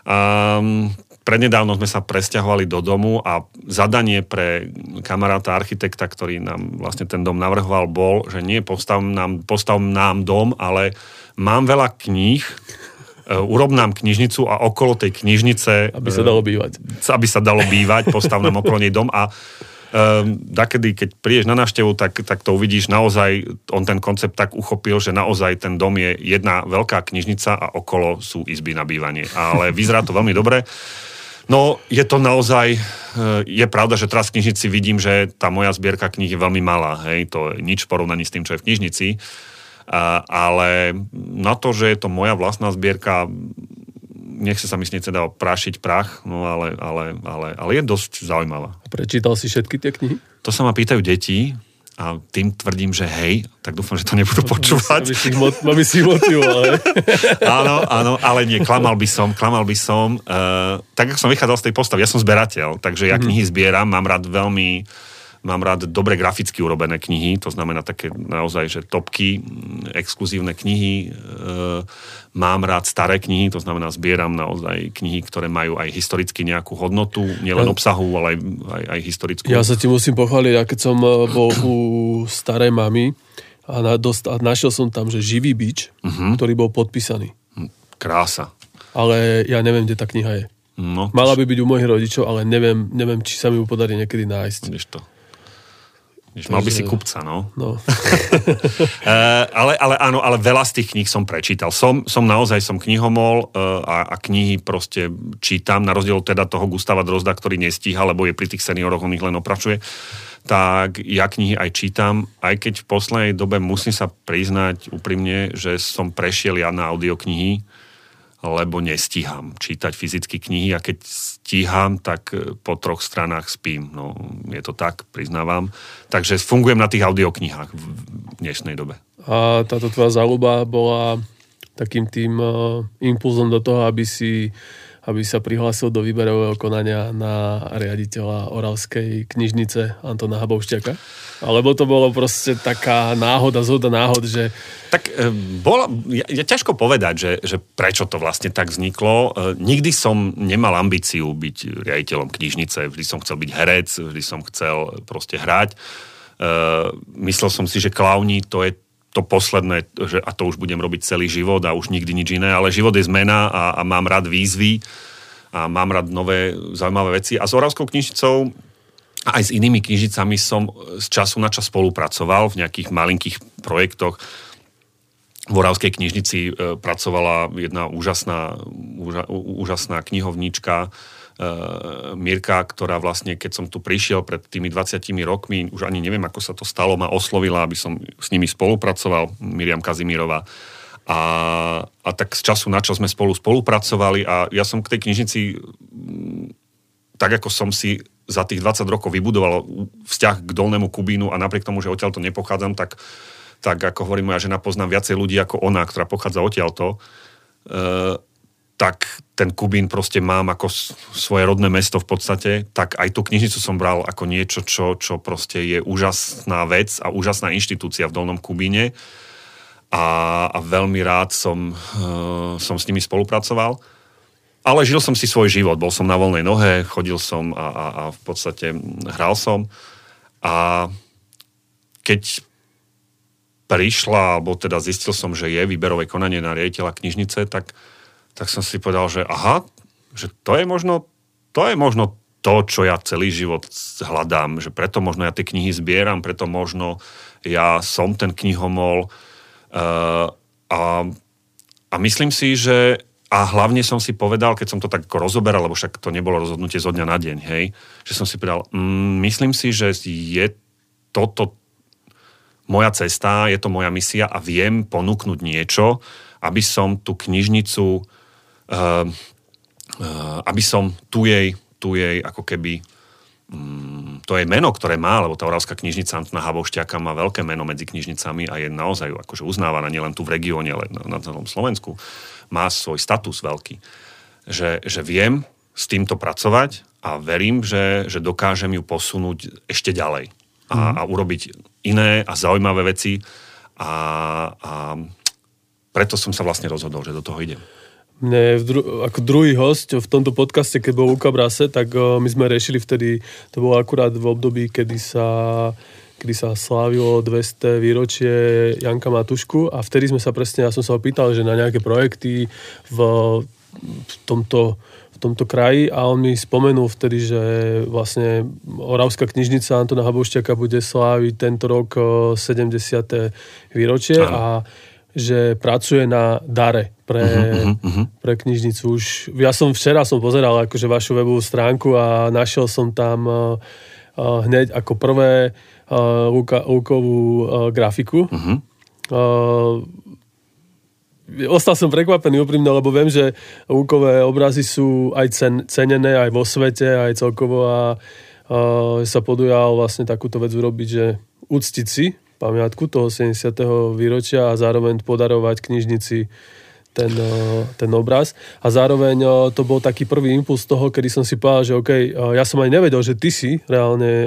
Um, prednedávno sme sa presťahovali do domu a zadanie pre kamaráta architekta, ktorý nám vlastne ten dom navrhoval, bol, že nie postav nám, postav nám dom, ale mám veľa kníh, e, urob nám knižnicu a okolo tej knižnice Aby sa dalo bývať. aby sa dalo bývať, postav nám okolo nej dom a um, dakedy, keď prídeš na návštevu, tak, tak to uvidíš naozaj, on ten koncept tak uchopil, že naozaj ten dom je jedna veľká knižnica a okolo sú izby na bývanie. Ale vyzerá to veľmi dobre. No, je to naozaj, e, je pravda, že teraz v knižnici vidím, že tá moja zbierka kníh je veľmi malá, hej, to je nič v porovnaní s tým, čo je v knižnici, ale na to, že je to moja vlastná zbierka, nechce sa mi s nej teda prášiť prach, no ale, ale, ale, ale je dosť zaujímavá. Prečítal si všetky tie knihy? To sa ma pýtajú deti a tým tvrdím, že hej, tak dúfam, že to nebudú počúvať. Aby si aby motivoval. áno, áno, ale nie, klamal by som, klamal by som. Uh, tak, ako som vychádzal z tej postavy, ja som zberateľ, takže ja knihy zbieram, mám rád veľmi, mám rád dobre graficky urobené knihy, to znamená také naozaj, že topky, exkluzívne knihy. Uh, mám rád staré knihy, to znamená zbieram naozaj knihy, ktoré majú aj historicky nejakú hodnotu, nielen Ja- obsahu, ale aj, aj, aj historickú. Ja sa ti musím pochváliť, a keď som eh, bol u starej mamy a, na, dost, a našiel som tam, že živý bič, uh-huh. ktorý bol podpísaný. Hm, Krása. Ale ja neviem, kde tá kniha je. No, Mala by byť u mojich rodičov, ale neviem, neviem či sa mi ju podarí niekedy nájsť. Vidíš to. Vidíš, mal by si kupca, no. No. Uh, ale, ale áno, ale veľa z tých kníh som prečítal. Som, som naozaj som knihomol uh, a, a knihy proste čítam, na rozdiel teda toho Gustava Drozda, ktorý nestíha, lebo je pri tých senioroch, on ich len opračuje. Tak ja knihy aj čítam, aj keď v poslednej dobe musím sa priznať úprimne, že som prešiel ja na audioknihy, lebo nestíham čítať fyzicky knihy a keď stíham, tak e, po troch stranách spím. No, je to tak, priznávam. Takže fungujem na tých audioknihách v dnešnej dobe. A táto tvoja záľuba bola takým tým uh, impulzom do toho, aby si aby sa prihlásil do výberového konania na riaditeľa Oravskej knižnice Antona Habovšťaka? Alebo to bolo proste taká náhoda, zhoda náhod, že Tak e, bola, je, je ťažko povedať, že, že prečo to vlastne tak vzniklo. E, nikdy som nemal ambíciu byť riaditeľom knižnice, vždy som chcel byť herec, vždy som chcel proste hrať. E, myslel som si, že klauni to je to posledné, že, a to už budem robiť celý život a už nikdy nič iné, ale život je zmena a, a mám rád výzvy a mám rád nové zaujímavé veci. A s Oravskou knižnicou a aj s inými knižnicami som z času na čas spolupracoval v nejakých malinkých projektoch. V Oravskej knižnici e, pracovala jedna úžasná, úža, úžasná knihovníčka Mirka, ktorá vlastne, keď som tu prišiel pred tými 20 rokmi, už ani neviem, ako sa to stalo, ma oslovila, aby som s nimi spolupracoval, Miriam Kazimírová. A, a tak z času na čas sme spolu spolupracovali a ja som k tej knižnici tak ako som si za tých 20 rokov vybudoval vzťah k Dolnému Kubínu a napriek tomu, že odtiaľto nepochádzam, tak, tak ako hovorí moja žena, poznám viacej ľudí ako ona, ktorá pochádza odtiaľto, e, tak ten Kubín proste mám ako svoje rodné mesto v podstate, tak aj tú knižnicu som bral ako niečo, čo, čo proste je úžasná vec a úžasná inštitúcia v Dolnom Kubíne a, a veľmi rád som, e, som s nimi spolupracoval. Ale žil som si svoj život, bol som na voľnej nohe, chodil som a, a, a v podstate hral som. A keď prišla, alebo teda zistil som, že je výberové konanie na riaditeľa knižnice, tak, tak som si povedal, že aha, že to je možno, to je možno to, čo ja celý život hľadám, že preto možno ja tie knihy zbieram, preto možno ja som ten knihomol. Uh, a, a myslím si, že a hlavne som si povedal, keď som to tak rozoberal, lebo však to nebolo rozhodnutie zo dňa na deň, hej, že som si povedal, mm, myslím si, že je toto moja cesta, je to moja misia a viem ponúknuť niečo, aby som tú knižnicu, aby som tu jej, tu jej ako keby um, to je meno, ktoré má, lebo tá Oravská knižnica Antona Habovšťaka má veľké meno medzi knižnicami a je naozaj akože uznávaná nielen tu v regióne, ale na, na celom Slovensku má svoj status veľký. Že, že viem s týmto pracovať a verím, že, že dokážem ju posunúť ešte ďalej a, mm. a urobiť iné a zaujímavé veci a, a preto som sa vlastne rozhodol, že do toho idem. Mne dru- ako druhý host v tomto podcaste, keď bol Luka Brase, tak uh, my sme riešili vtedy, to bolo akurát v období, kedy sa kedy sa slávilo 200 výročie Janka Matušku a vtedy sme sa presne, ja som sa opýtal, že na nejaké projekty v, v tomto v tomto kraji a on mi spomenul vtedy, že vlastne Oravská knižnica Antona Habovšťaka bude sláviť tento rok 70. výročie Aha. a že pracuje na dare pre, uh-huh, uh-huh. pre knižnicu. Už, ja som včera som pozeral akože vašu webovú stránku a našiel som tam uh, hneď ako prvé uh, Luka, Lukovú uh, grafiku. Uh-huh. Uh, ostal som prekvapený úprimne, lebo viem, že Lukové obrazy sú aj cen, cenené aj vo svete, aj celkovo a uh, sa podujal vlastne takúto vec urobiť, že uctiť si pamiatku toho 70. výročia a zároveň podarovať knižnici ten, ten obraz. A zároveň to bol taký prvý impuls toho, kedy som si povedal, že OK, ja som aj nevedel, že ty si reálne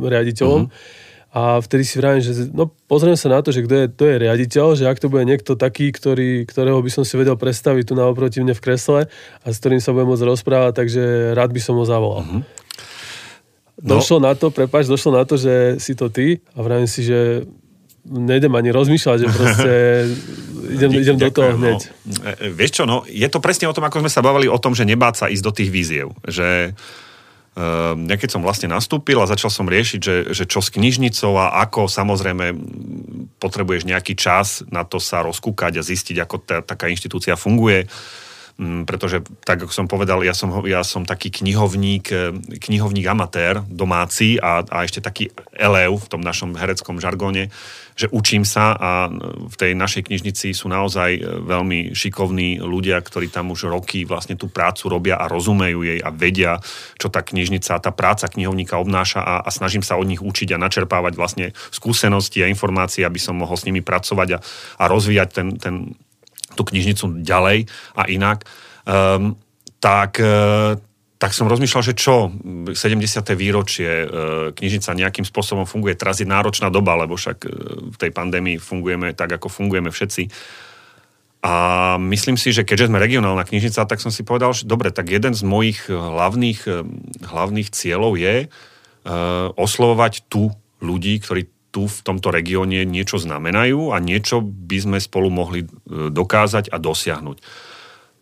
riaditeľom. Mm-hmm. A vtedy si vravím, že no, pozriem sa na to, že kto je, to je riaditeľ, že ak to bude niekto taký, ktorý, ktorého by som si vedel predstaviť tu na oproti mne v kresle a s ktorým sa budem môcť rozprávať, takže rád by som ho zavolal. Mm-hmm. No. Došlo na to, prepáč, došlo na to, že si to ty a vravím si, že nejdem ani rozmýšľať, že proste idem, idem do toho hneď. No, e, e, vieš čo, no, je to presne o tom, ako sme sa bavili o tom, že nebáť sa ísť do tých víziev. Že uh, keď som vlastne nastúpil a začal som riešiť, že, že čo s knižnicou a ako samozrejme potrebuješ nejaký čas na to sa rozkúkať a zistiť, ako tá, taká inštitúcia funguje, Mm, pretože, tak ako som povedal, ja som, ja som taký knihovník, e, knihovník amatér, domáci a, a ešte taký elev v tom našom hereckom žargóne, že učím sa a v tej našej knižnici sú naozaj e, veľmi šikovní ľudia, ktorí tam už roky vlastne tú prácu robia a rozumejú jej a vedia, čo tá knižnica, tá práca knihovníka obnáša a, a snažím sa od nich učiť a načerpávať vlastne skúsenosti a informácie, aby som mohol s nimi pracovať a, a rozvíjať ten, ten, tú knižnicu ďalej a inak, um, tak, uh, tak som rozmýšľal, že čo, 70. výročie, uh, knižnica nejakým spôsobom funguje. Teraz je náročná doba, lebo však uh, v tej pandémii fungujeme tak, ako fungujeme všetci. A myslím si, že keďže sme regionálna knižnica, tak som si povedal, že dobre, tak jeden z mojich hlavných, hlavných cieľov je uh, oslovovať tu ľudí, ktorí tu v tomto regióne niečo znamenajú a niečo by sme spolu mohli e, dokázať a dosiahnuť.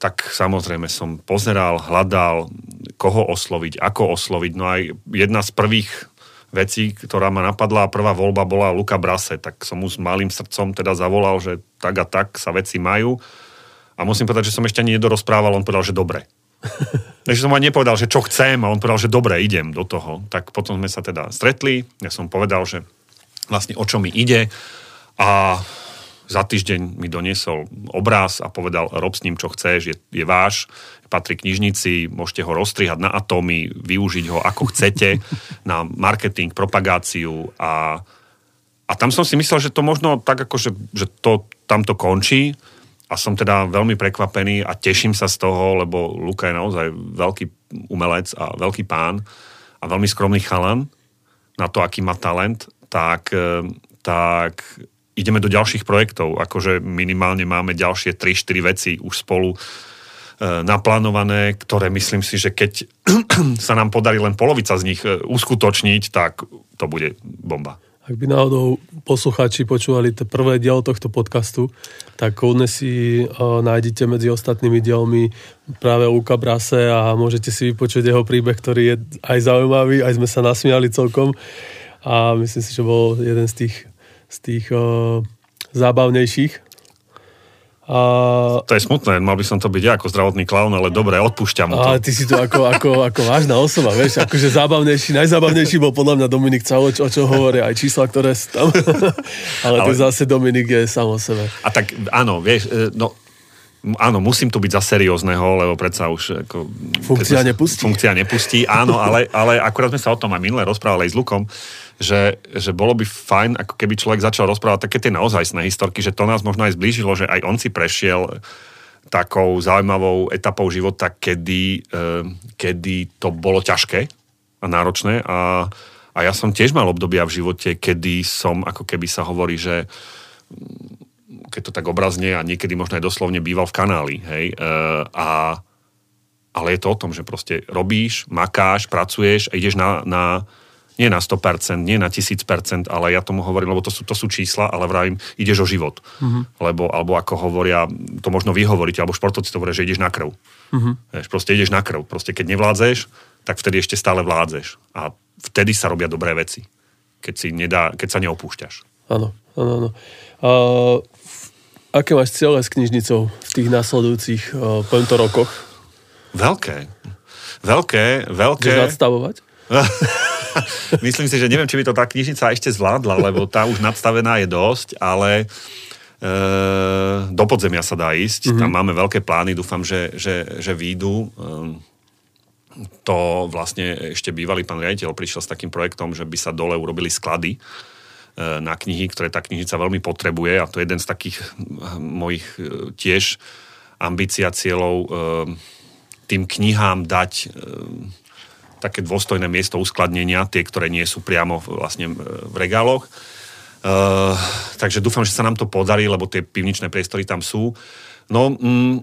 Tak samozrejme som pozeral, hľadal, koho osloviť, ako osloviť. No aj jedna z prvých vecí, ktorá ma napadla, prvá voľba bola Luka Brase, tak som mu s malým srdcom teda zavolal, že tak a tak sa veci majú. A musím povedať, že som ešte ani nedorozprával, on povedal, že dobre. Takže som ani nepovedal, že čo chcem a on povedal, že dobre, idem do toho. Tak potom sme sa teda stretli, ja som povedal, že vlastne o čo mi ide. A za týždeň mi doniesol obraz a povedal, rob s ním, čo chceš, je, je váš, patrí knižnici, môžete ho rozstrihať na atómy, využiť ho ako chcete na marketing, propagáciu a, a tam som si myslel, že to možno tak ako, že, že to tamto končí a som teda veľmi prekvapený a teším sa z toho, lebo Luka je naozaj veľký umelec a veľký pán a veľmi skromný chalan na to, aký má talent tak, e, tak ideme do ďalších projektov. Akože minimálne máme ďalšie 3-4 veci už spolu e, naplánované, ktoré myslím si, že keď sa nám podarí len polovica z nich e, uskutočniť, tak to bude bomba. Ak by náhodou poslucháči počúvali to prvé dielo tohto podcastu, tak kľudne si nájdete medzi ostatnými dielmi práve Luka Brase a môžete si vypočuť jeho príbeh, ktorý je aj zaujímavý, aj sme sa nasmiali celkom a myslím si, že bol jeden z tých, z tých uh, zábavnejších. A, To je smutné, mal by som to byť ja ako zdravotný klaun, ale dobre, odpúšťam mu ale to. ty si to ako, ako, ako vážna osoba, vieš, akože zábavnejší, najzábavnejší bol podľa mňa Dominik Calo, o čo hovoria aj čísla, ktoré sú tam. ale, ale to Ale- zase Dominik je sám o sebe. A tak áno, vieš, e, no áno, musím tu byť za seriózneho, lebo predsa už ako... Funkcia nepustí. Funkcia nepustí, áno, ale, ale akurát sme sa o tom aj minule rozprávali aj s Lukom, že, že bolo by fajn, ako keby človek začal rozprávať také tie naozajstné historky, že to nás možno aj zblížilo, že aj on si prešiel takou zaujímavou etapou života, kedy, e, kedy to bolo ťažké a náročné. A, a ja som tiež mal obdobia v živote, kedy som, ako keby sa hovorí, že keď to tak obrazne a niekedy možno aj doslovne býval v kanáli, hej, e, a, ale je to o tom, že proste robíš, makáš, pracuješ a ideš na, na nie na 100%, nie na 1000%, ale ja tomu hovorím, lebo to sú, to sú čísla, ale vravím, ideš o život. Mm-hmm. Lebo, alebo ako hovoria, to možno vy hovoríte, alebo športovci to hovoria, že ideš na krv. Mm-hmm. Vieš, proste ideš na krv. Proste keď nevládzeš, tak vtedy ešte stále vládzeš. A vtedy sa robia dobré veci. Keď, si nedá, keď sa neopúšťaš. Áno, áno, áno. A, aké máš cieľe s knižnicou v tých nasledujúcich uh, poviem to rokoch? Veľké. Veľké, veľké. Chceš nadstavovať? Myslím si, že neviem, či by to tá knižnica ešte zvládla, lebo tá už nadstavená je dosť, ale e, do podzemia sa dá ísť. Mm-hmm. Tam máme veľké plány, dúfam, že, že, že výjdu. E, to vlastne ešte bývalý pán riaditeľ prišiel s takým projektom, že by sa dole urobili sklady e, na knihy, ktoré tá knižnica veľmi potrebuje a to je jeden z takých hm, mojich e, tiež ambícia cieľov e, tým knihám dať také dôstojné miesto uskladnenia, tie, ktoré nie sú priamo vlastne e, v regáloch. Uh, takže dúfam, že sa nám to podarí, lebo tie pivničné priestory tam sú. No, mm,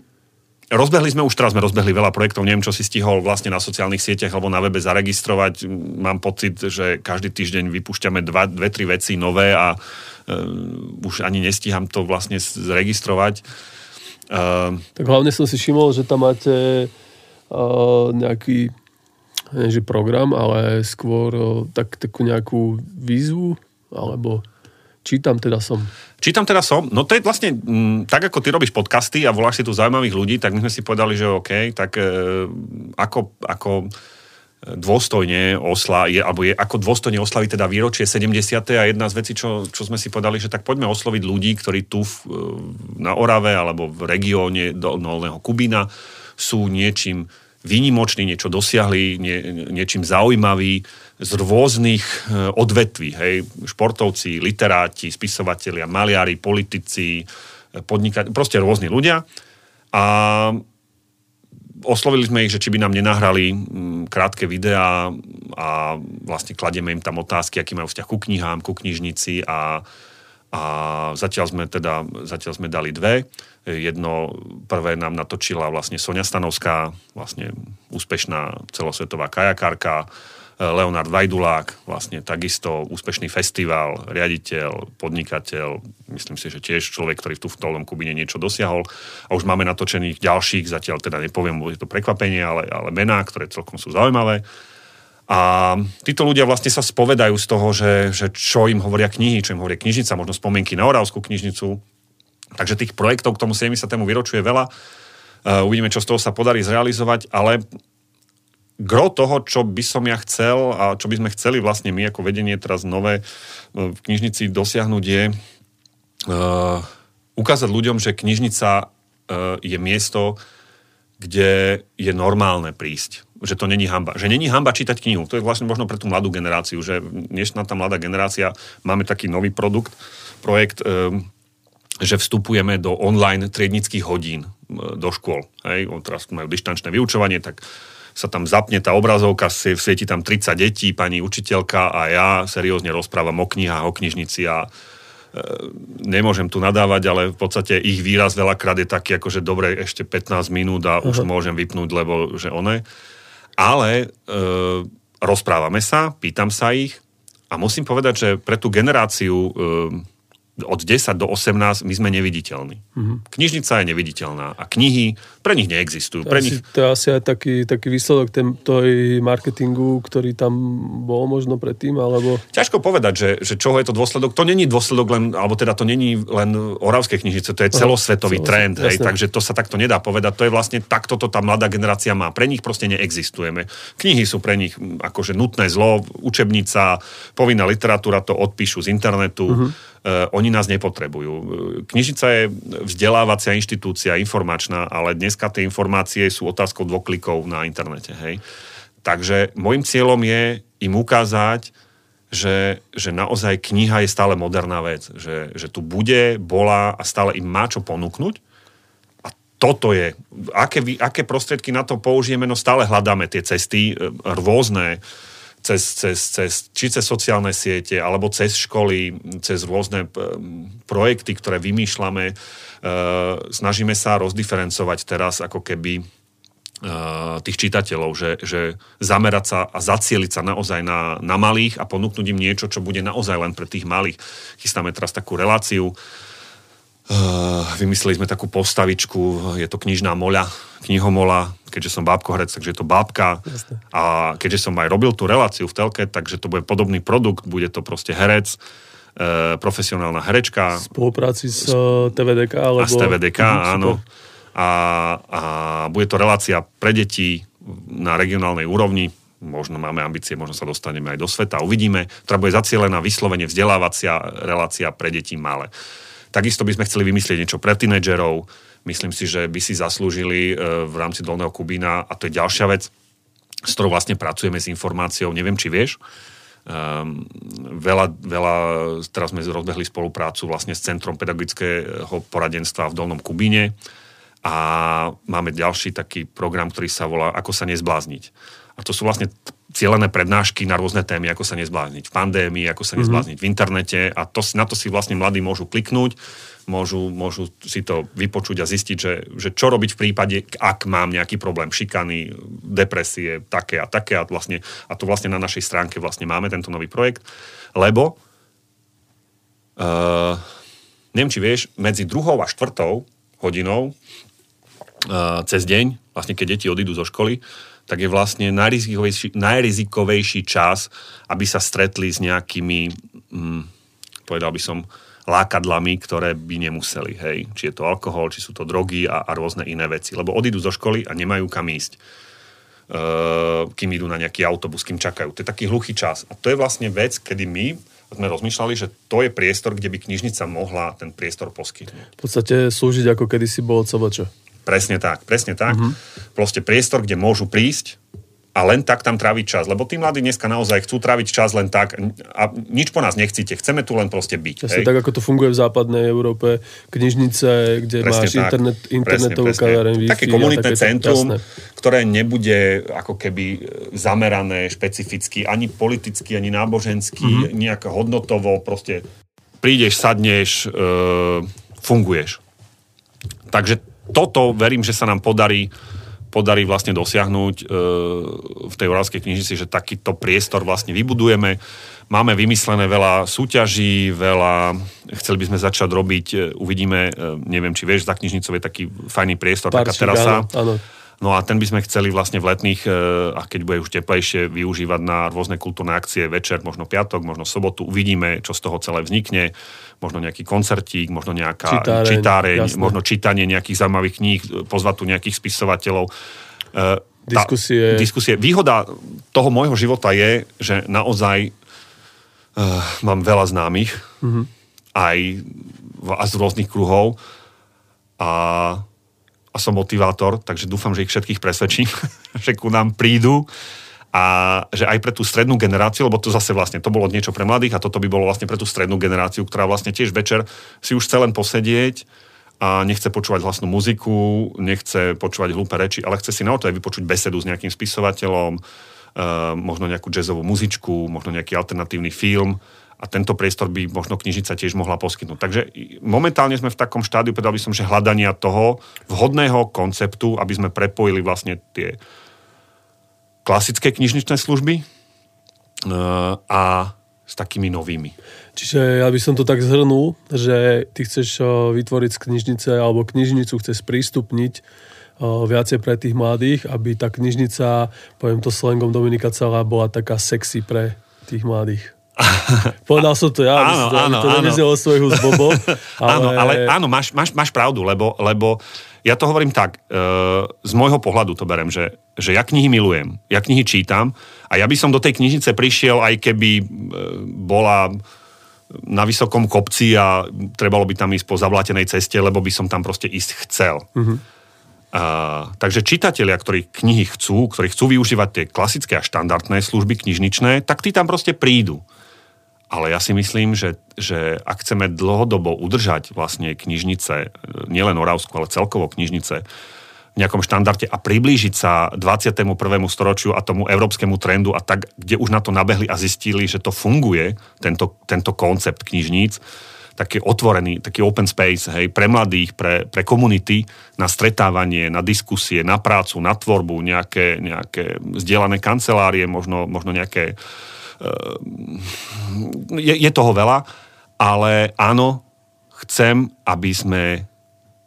rozbehli sme, už teraz sme rozbehli veľa projektov, neviem, čo si stihol vlastne na sociálnych sieťach alebo na webe zaregistrovať. Mm, Mám pocit, že každý týždeň vypúšťame dva, dve, tri veci nové a uh, už ani nestíham to vlastne zregistrovať. Uh, Tak hlavne som si všimol, že tam máte uh, nejaký že program, ale skôr tak, takú nejakú výzvu, alebo čítam teda som. Čítam teda som, no to je vlastne, m, tak ako ty robíš podcasty a voláš si tu zaujímavých ľudí, tak my sme si povedali, že OK, tak e, ako, ako dôstojne osla, je, alebo je, ako dôstojne oslaviť teda výročie 70. a jedna z vecí, čo, čo sme si povedali, že tak poďme osloviť ľudí, ktorí tu v, e, na Orave alebo v regióne Dolného Kubína sú niečím výnimoční, niečo dosiahli, nie, niečím zaujímaví z rôznych e, odvetví, hej, športovci, literáti, spisovatelia, maliari, politici, podnikať, proste rôzni ľudia. A oslovili sme ich, že či by nám nenahrali mm, krátke videá a vlastne kladieme im tam otázky, aký majú vzťah ku knihám, ku knižnici a, a zatiaľ sme teda, zatiaľ sme dali dve. Jedno prvé nám natočila vlastne Sonia Stanovská, vlastne úspešná celosvetová kajakárka, Leonard Vajdulák, vlastne takisto úspešný festival, riaditeľ, podnikateľ, myslím si, že tiež človek, ktorý tu v Dolnom Kubine niečo dosiahol. A už máme natočených ďalších, zatiaľ teda nepoviem, bude to prekvapenie, ale, ale mená, ktoré celkom sú zaujímavé. A títo ľudia vlastne sa spovedajú z toho, že, že čo im hovoria knihy, čo im hovoria knižnica, možno spomienky na Oravskú knižnicu. Takže tých projektov k tomu 70. výročiu je veľa. Uh, uvidíme, čo z toho sa podarí zrealizovať, ale gro toho, čo by som ja chcel a čo by sme chceli vlastne my ako vedenie teraz nové uh, v knižnici dosiahnuť je uh, ukázať ľuďom, že knižnica uh, je miesto, kde je normálne prísť. Že to není hamba. Že není hamba čítať knihu. To je vlastne možno pre tú mladú generáciu, že dnešná tá mladá generácia, máme taký nový produkt, projekt, um, že vstupujeme do online triednických hodín e, do škôl. Hej, teraz majú dištančné vyučovanie, tak sa tam zapne tá obrazovka, svieti tam 30 detí, pani učiteľka a ja seriózne rozprávam o knihách, o knižnici a e, nemôžem tu nadávať, ale v podstate ich výraz veľakrát je taký, ako že dobre, ešte 15 minút a už môžem vypnúť, lebo že one. Ale e, rozprávame sa, pýtam sa ich a musím povedať, že pre tú generáciu e, od 10 do 18 my sme neviditeľní. Mm-hmm. Knižnica je neviditeľná a knihy pre nich neexistujú. Pre asi, nich... To je asi aj taký, taký výsledok ten, tej marketingu, ktorý tam bol možno predtým, alebo... Ťažko povedať, že, že čoho je to dôsledok. To není dôsledok len, alebo teda to není len Oravské knižnice, to je celosvetový Aha, trend, hej, takže to sa takto nedá povedať. To je vlastne takto to tá mladá generácia má. Pre nich proste neexistujeme. Knihy sú pre nich akože nutné zlo, učebnica, povinná literatúra to odpíšu z internetu. Mm-hmm oni nás nepotrebujú. Knižnica je vzdelávacia inštitúcia, informačná, ale dneska tie informácie sú otázkou dvoch klikov na internete. Hej? Takže môjim cieľom je im ukázať, že, že naozaj kniha je stále moderná vec. Že, že tu bude, bola a stále im má čo ponúknuť. A toto je. Aké, aké prostriedky na to použijeme? No stále hľadáme tie cesty e, rôzne cez, cez, cez, či cez sociálne siete, alebo cez školy, cez rôzne projekty, ktoré vymýšľame. E, snažíme sa rozdiferencovať teraz ako keby e, tých čitateľov, že, že zamerať sa a zacieliť sa naozaj na, na malých a ponúknuť im niečo, čo bude naozaj len pre tých malých. Chystáme teraz takú reláciu, Uh, vymysleli sme takú postavičku, je to knižná moľa, knihomola, keďže som bábkohrec, takže je to bábka. Jasne. A keďže som aj robil tú reláciu v telke, takže to bude podobný produkt, bude to proste herec, uh, profesionálna herečka. V spolupráci s uh, TVDK? Alebo... A s TVDK, uh, áno. A, a bude to relácia pre deti na regionálnej úrovni, možno máme ambície, možno sa dostaneme aj do sveta, uvidíme, ktorá bude zacielená vyslovene vzdelávacia relácia pre deti malé. Takisto by sme chceli vymyslieť niečo pre tínedžerov. Myslím si, že by si zaslúžili e, v rámci Dolného Kubína, a to je ďalšia vec, s ktorou vlastne pracujeme s informáciou, neviem, či vieš, Um, veľa, veľa, teraz sme rozbehli spoluprácu vlastne s Centrom pedagogického poradenstva v Dolnom Kubíne a máme ďalší taký program, ktorý sa volá Ako sa nezblázniť. A to sú vlastne cielené prednášky na rôzne témy, ako sa nezblázniť v pandémii, ako sa mhm. nezblázniť mm-hmm. v internete a to, na to si vlastne mladí môžu kliknúť, môžu, môžu si to vypočuť a zistiť, že, že čo robiť v prípade, ak mám nejaký problém šikany, depresie, také a také a, vlastne, a to vlastne na našej stránke vlastne máme tento nový projekt, lebo uh, neviem, či vieš, medzi druhou a štvrtou hodinou uh, cez deň, vlastne keď deti odídu zo školy, tak je vlastne najrizikovejší, najrizikovejší čas, aby sa stretli s nejakými, hm, povedal by som, lákadlami, ktoré by nemuseli. Hej. Či je to alkohol, či sú to drogy a, a rôzne iné veci. Lebo odídu zo školy a nemajú kam ísť. E, kým idú na nejaký autobus, kým čakajú. To je taký hluchý čas. A to je vlastne vec, kedy my sme rozmýšľali, že to je priestor, kde by knižnica mohla ten priestor poskytnúť. V podstate slúžiť ako kedysi bolo CBČ. Presne tak, presne tak. Uh-huh. Proste priestor, kde môžu prísť a len tak tam tráviť čas. Lebo tí mladí dneska naozaj chcú tráviť čas len tak a nič po nás nechcíte. Chceme tu len proste byť. Presne tak, ako to funguje v západnej Európe. Knižnice, kde presne máš tak, internet, internetovú kaváren, Také komunitné centrum, jasné. ktoré nebude ako keby zamerané špecificky ani politicky, ani nábožensky, mm-hmm. nejak hodnotovo. Proste prídeš, sadneš, e, funguješ. Takže toto verím, že sa nám podarí podarí vlastne dosiahnuť e, v tej Oravskej knižnici, že takýto priestor vlastne vybudujeme. Máme vymyslené veľa súťaží, veľa, chceli by sme začať robiť, e, uvidíme, e, neviem, či vieš, za knižnicou je taký fajný priestor, Parčík, taká terasa. Áno, áno. No a ten by sme chceli vlastne v letných, e, a keď bude už teplejšie, využívať na rôzne kultúrne akcie, večer, možno piatok, možno sobotu. Uvidíme, čo z toho celé vznikne možno nejaký koncertík, možno nejaká čitáreň, čitáreň možno čítanie nejakých zaujímavých kníh, pozvať tu nejakých spisovateľov. E, diskusie. diskusie. Výhoda toho môjho života je, že naozaj uh, mám veľa známych, mm-hmm. aj a z rôznych kruhov a, som motivátor, takže dúfam, že ich všetkých presvedčím, že ku nám prídu a že aj pre tú strednú generáciu, lebo to zase vlastne to bolo niečo pre mladých a toto by bolo vlastne pre tú strednú generáciu, ktorá vlastne tiež večer si už chce len posedieť a nechce počúvať hlasnú muziku, nechce počúvať hlúpe reči, ale chce si naozaj vypočuť besedu s nejakým spisovateľom, uh, možno nejakú jazzovú muzičku, možno nejaký alternatívny film a tento priestor by možno knižnica tiež mohla poskytnúť. Takže momentálne sme v takom štádiu, povedal by som, že hľadania toho vhodného konceptu, aby sme prepojili vlastne tie klasické knižničné služby e, a s takými novými. Čiže ja by som to tak zhrnul, že ty chceš o, vytvoriť z knižnice alebo knižnicu chceš prístupniť o, viacej pre tých mladých, aby tá knižnica, poviem to slangom Dominika celá, bola taká sexy pre tých mladých. Povedal som to ja, Áno, to, áno, to áno. nevyznelo svojho z Bobo. Ale... Áno, ale áno, máš, máš, máš pravdu, lebo, lebo ja to hovorím tak, e, z môjho pohľadu to berem, že, že ja knihy milujem, ja knihy čítam a ja by som do tej knižnice prišiel, aj keby e, bola na vysokom kopci a trebalo by tam ísť po zavlatenej ceste, lebo by som tam proste ísť chcel. Uh, takže čitatelia, ktorí knihy chcú, ktorí chcú využívať tie klasické a štandardné služby knižničné, tak tí tam proste prídu. Ale ja si myslím, že, že ak chceme dlhodobo udržať vlastne knižnice, e, nielen Oravsku, ale celkovo knižnice v nejakom štandarde a priblížiť sa 21. storočiu a tomu európskemu trendu a tak, kde už na to nabehli a zistili, že to funguje, tento, tento koncept knižníc, taký otvorený, taký open space, hej, pre mladých, pre, pre komunity, na stretávanie, na diskusie, na prácu, na tvorbu, nejaké, nejaké zdieľané kancelárie, možno, možno nejaké je, je toho veľa, ale áno, chcem, aby sme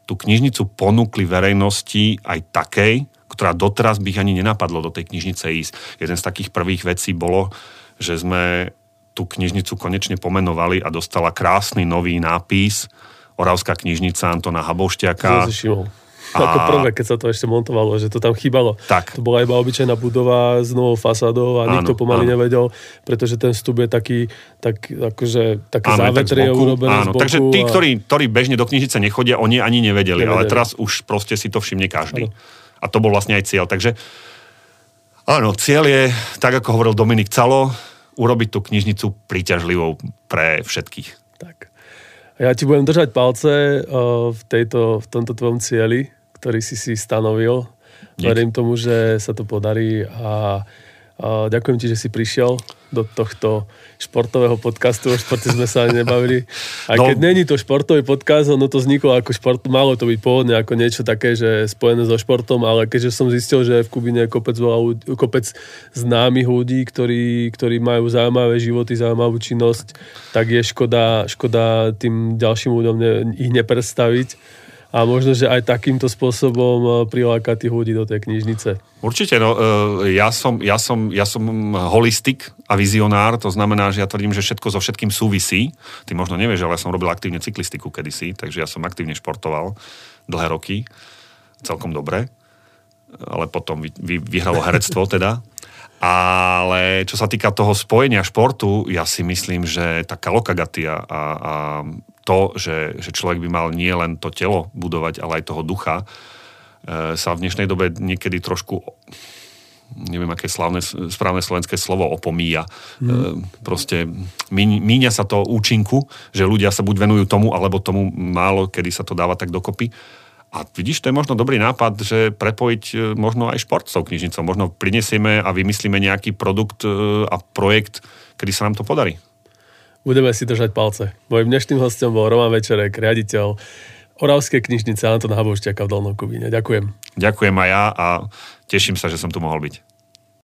tú knižnicu ponúkli verejnosti aj takej, ktorá doteraz by ich ani nenapadlo do tej knižnice ísť. Jeden z takých prvých vecí bolo, že sme tú knižnicu konečne pomenovali a dostala krásny nový nápis Oravská knižnica Antona všimol. A... Ako prvé, keď sa to ešte montovalo, že to tam chýbalo. Tak. To bola iba obyčajná budova s novou fasádou a nikto pomaly áno. nevedel, pretože ten vstup je taký, tak, akože, také áno, závetrie tak urobené áno, z boku. Takže tí, a... ktorí, ktorí bežne do knižnice nechodia, oni ani nevedeli, nevedeli, ale teraz už proste si to všimne každý. Áno. A to bol vlastne aj cieľ. Takže áno, cieľ je, tak ako hovoril Dominik Calo, urobiť tú knižnicu príťažlivou pre všetkých. Tak. Ja ti budem držať palce uh, v, tejto, v tomto tvojom cieli, ktorý si si stanovil. Verím tomu, že sa to podarí a, a ďakujem ti, že si prišiel do tohto športového podcastu. O športe sme sa ani nebavili. A no. keď není to športový podcast, ono to vzniklo ako šport, malo to byť pôvodne ako niečo také, že spojené so športom, ale keďže som zistil, že v Kubine je kopec, kopec známych ľudí, ktorí, ktorí majú zaujímavé životy, zaujímavú činnosť, tak je škoda, škoda tým ďalším ľuďom ne, ich nepredstaviť a možno, že aj takýmto spôsobom e, prilákať tých ľudí do tej knižnice. Určite, no, e, ja som, ja, som, ja som holistik a vizionár, to znamená, že ja tvrdím, že všetko so všetkým súvisí. Ty možno nevieš, ale ja som robil aktívne cyklistiku kedysi, takže ja som aktívne športoval dlhé roky, celkom dobre, ale potom vy, vy, vyhralo herectvo teda. Ale čo sa týka toho spojenia športu, ja si myslím, že taká lokagatia a, a to, že, že človek by mal nie len to telo budovať, ale aj toho ducha, e, sa v dnešnej dobe niekedy trošku neviem, aké slavné, správne slovenské slovo opomíja. Mm. proste míňa sa to účinku, že ľudia sa buď venujú tomu, alebo tomu málo, kedy sa to dáva tak dokopy. A vidíš, to je možno dobrý nápad, že prepojiť e, možno aj šport s tou knižnicou. Možno prinesieme a vymyslíme nejaký produkt e, a projekt, kedy sa nám to podarí. Budeme si držať palce. Mojím dnešným hostom bol Roman Večerek, riaditeľ Oravskej knižnice Anton Haboušťaka v Dolnom Kubíne. Ďakujem. Ďakujem aj ja a teším sa, že som tu mohol byť.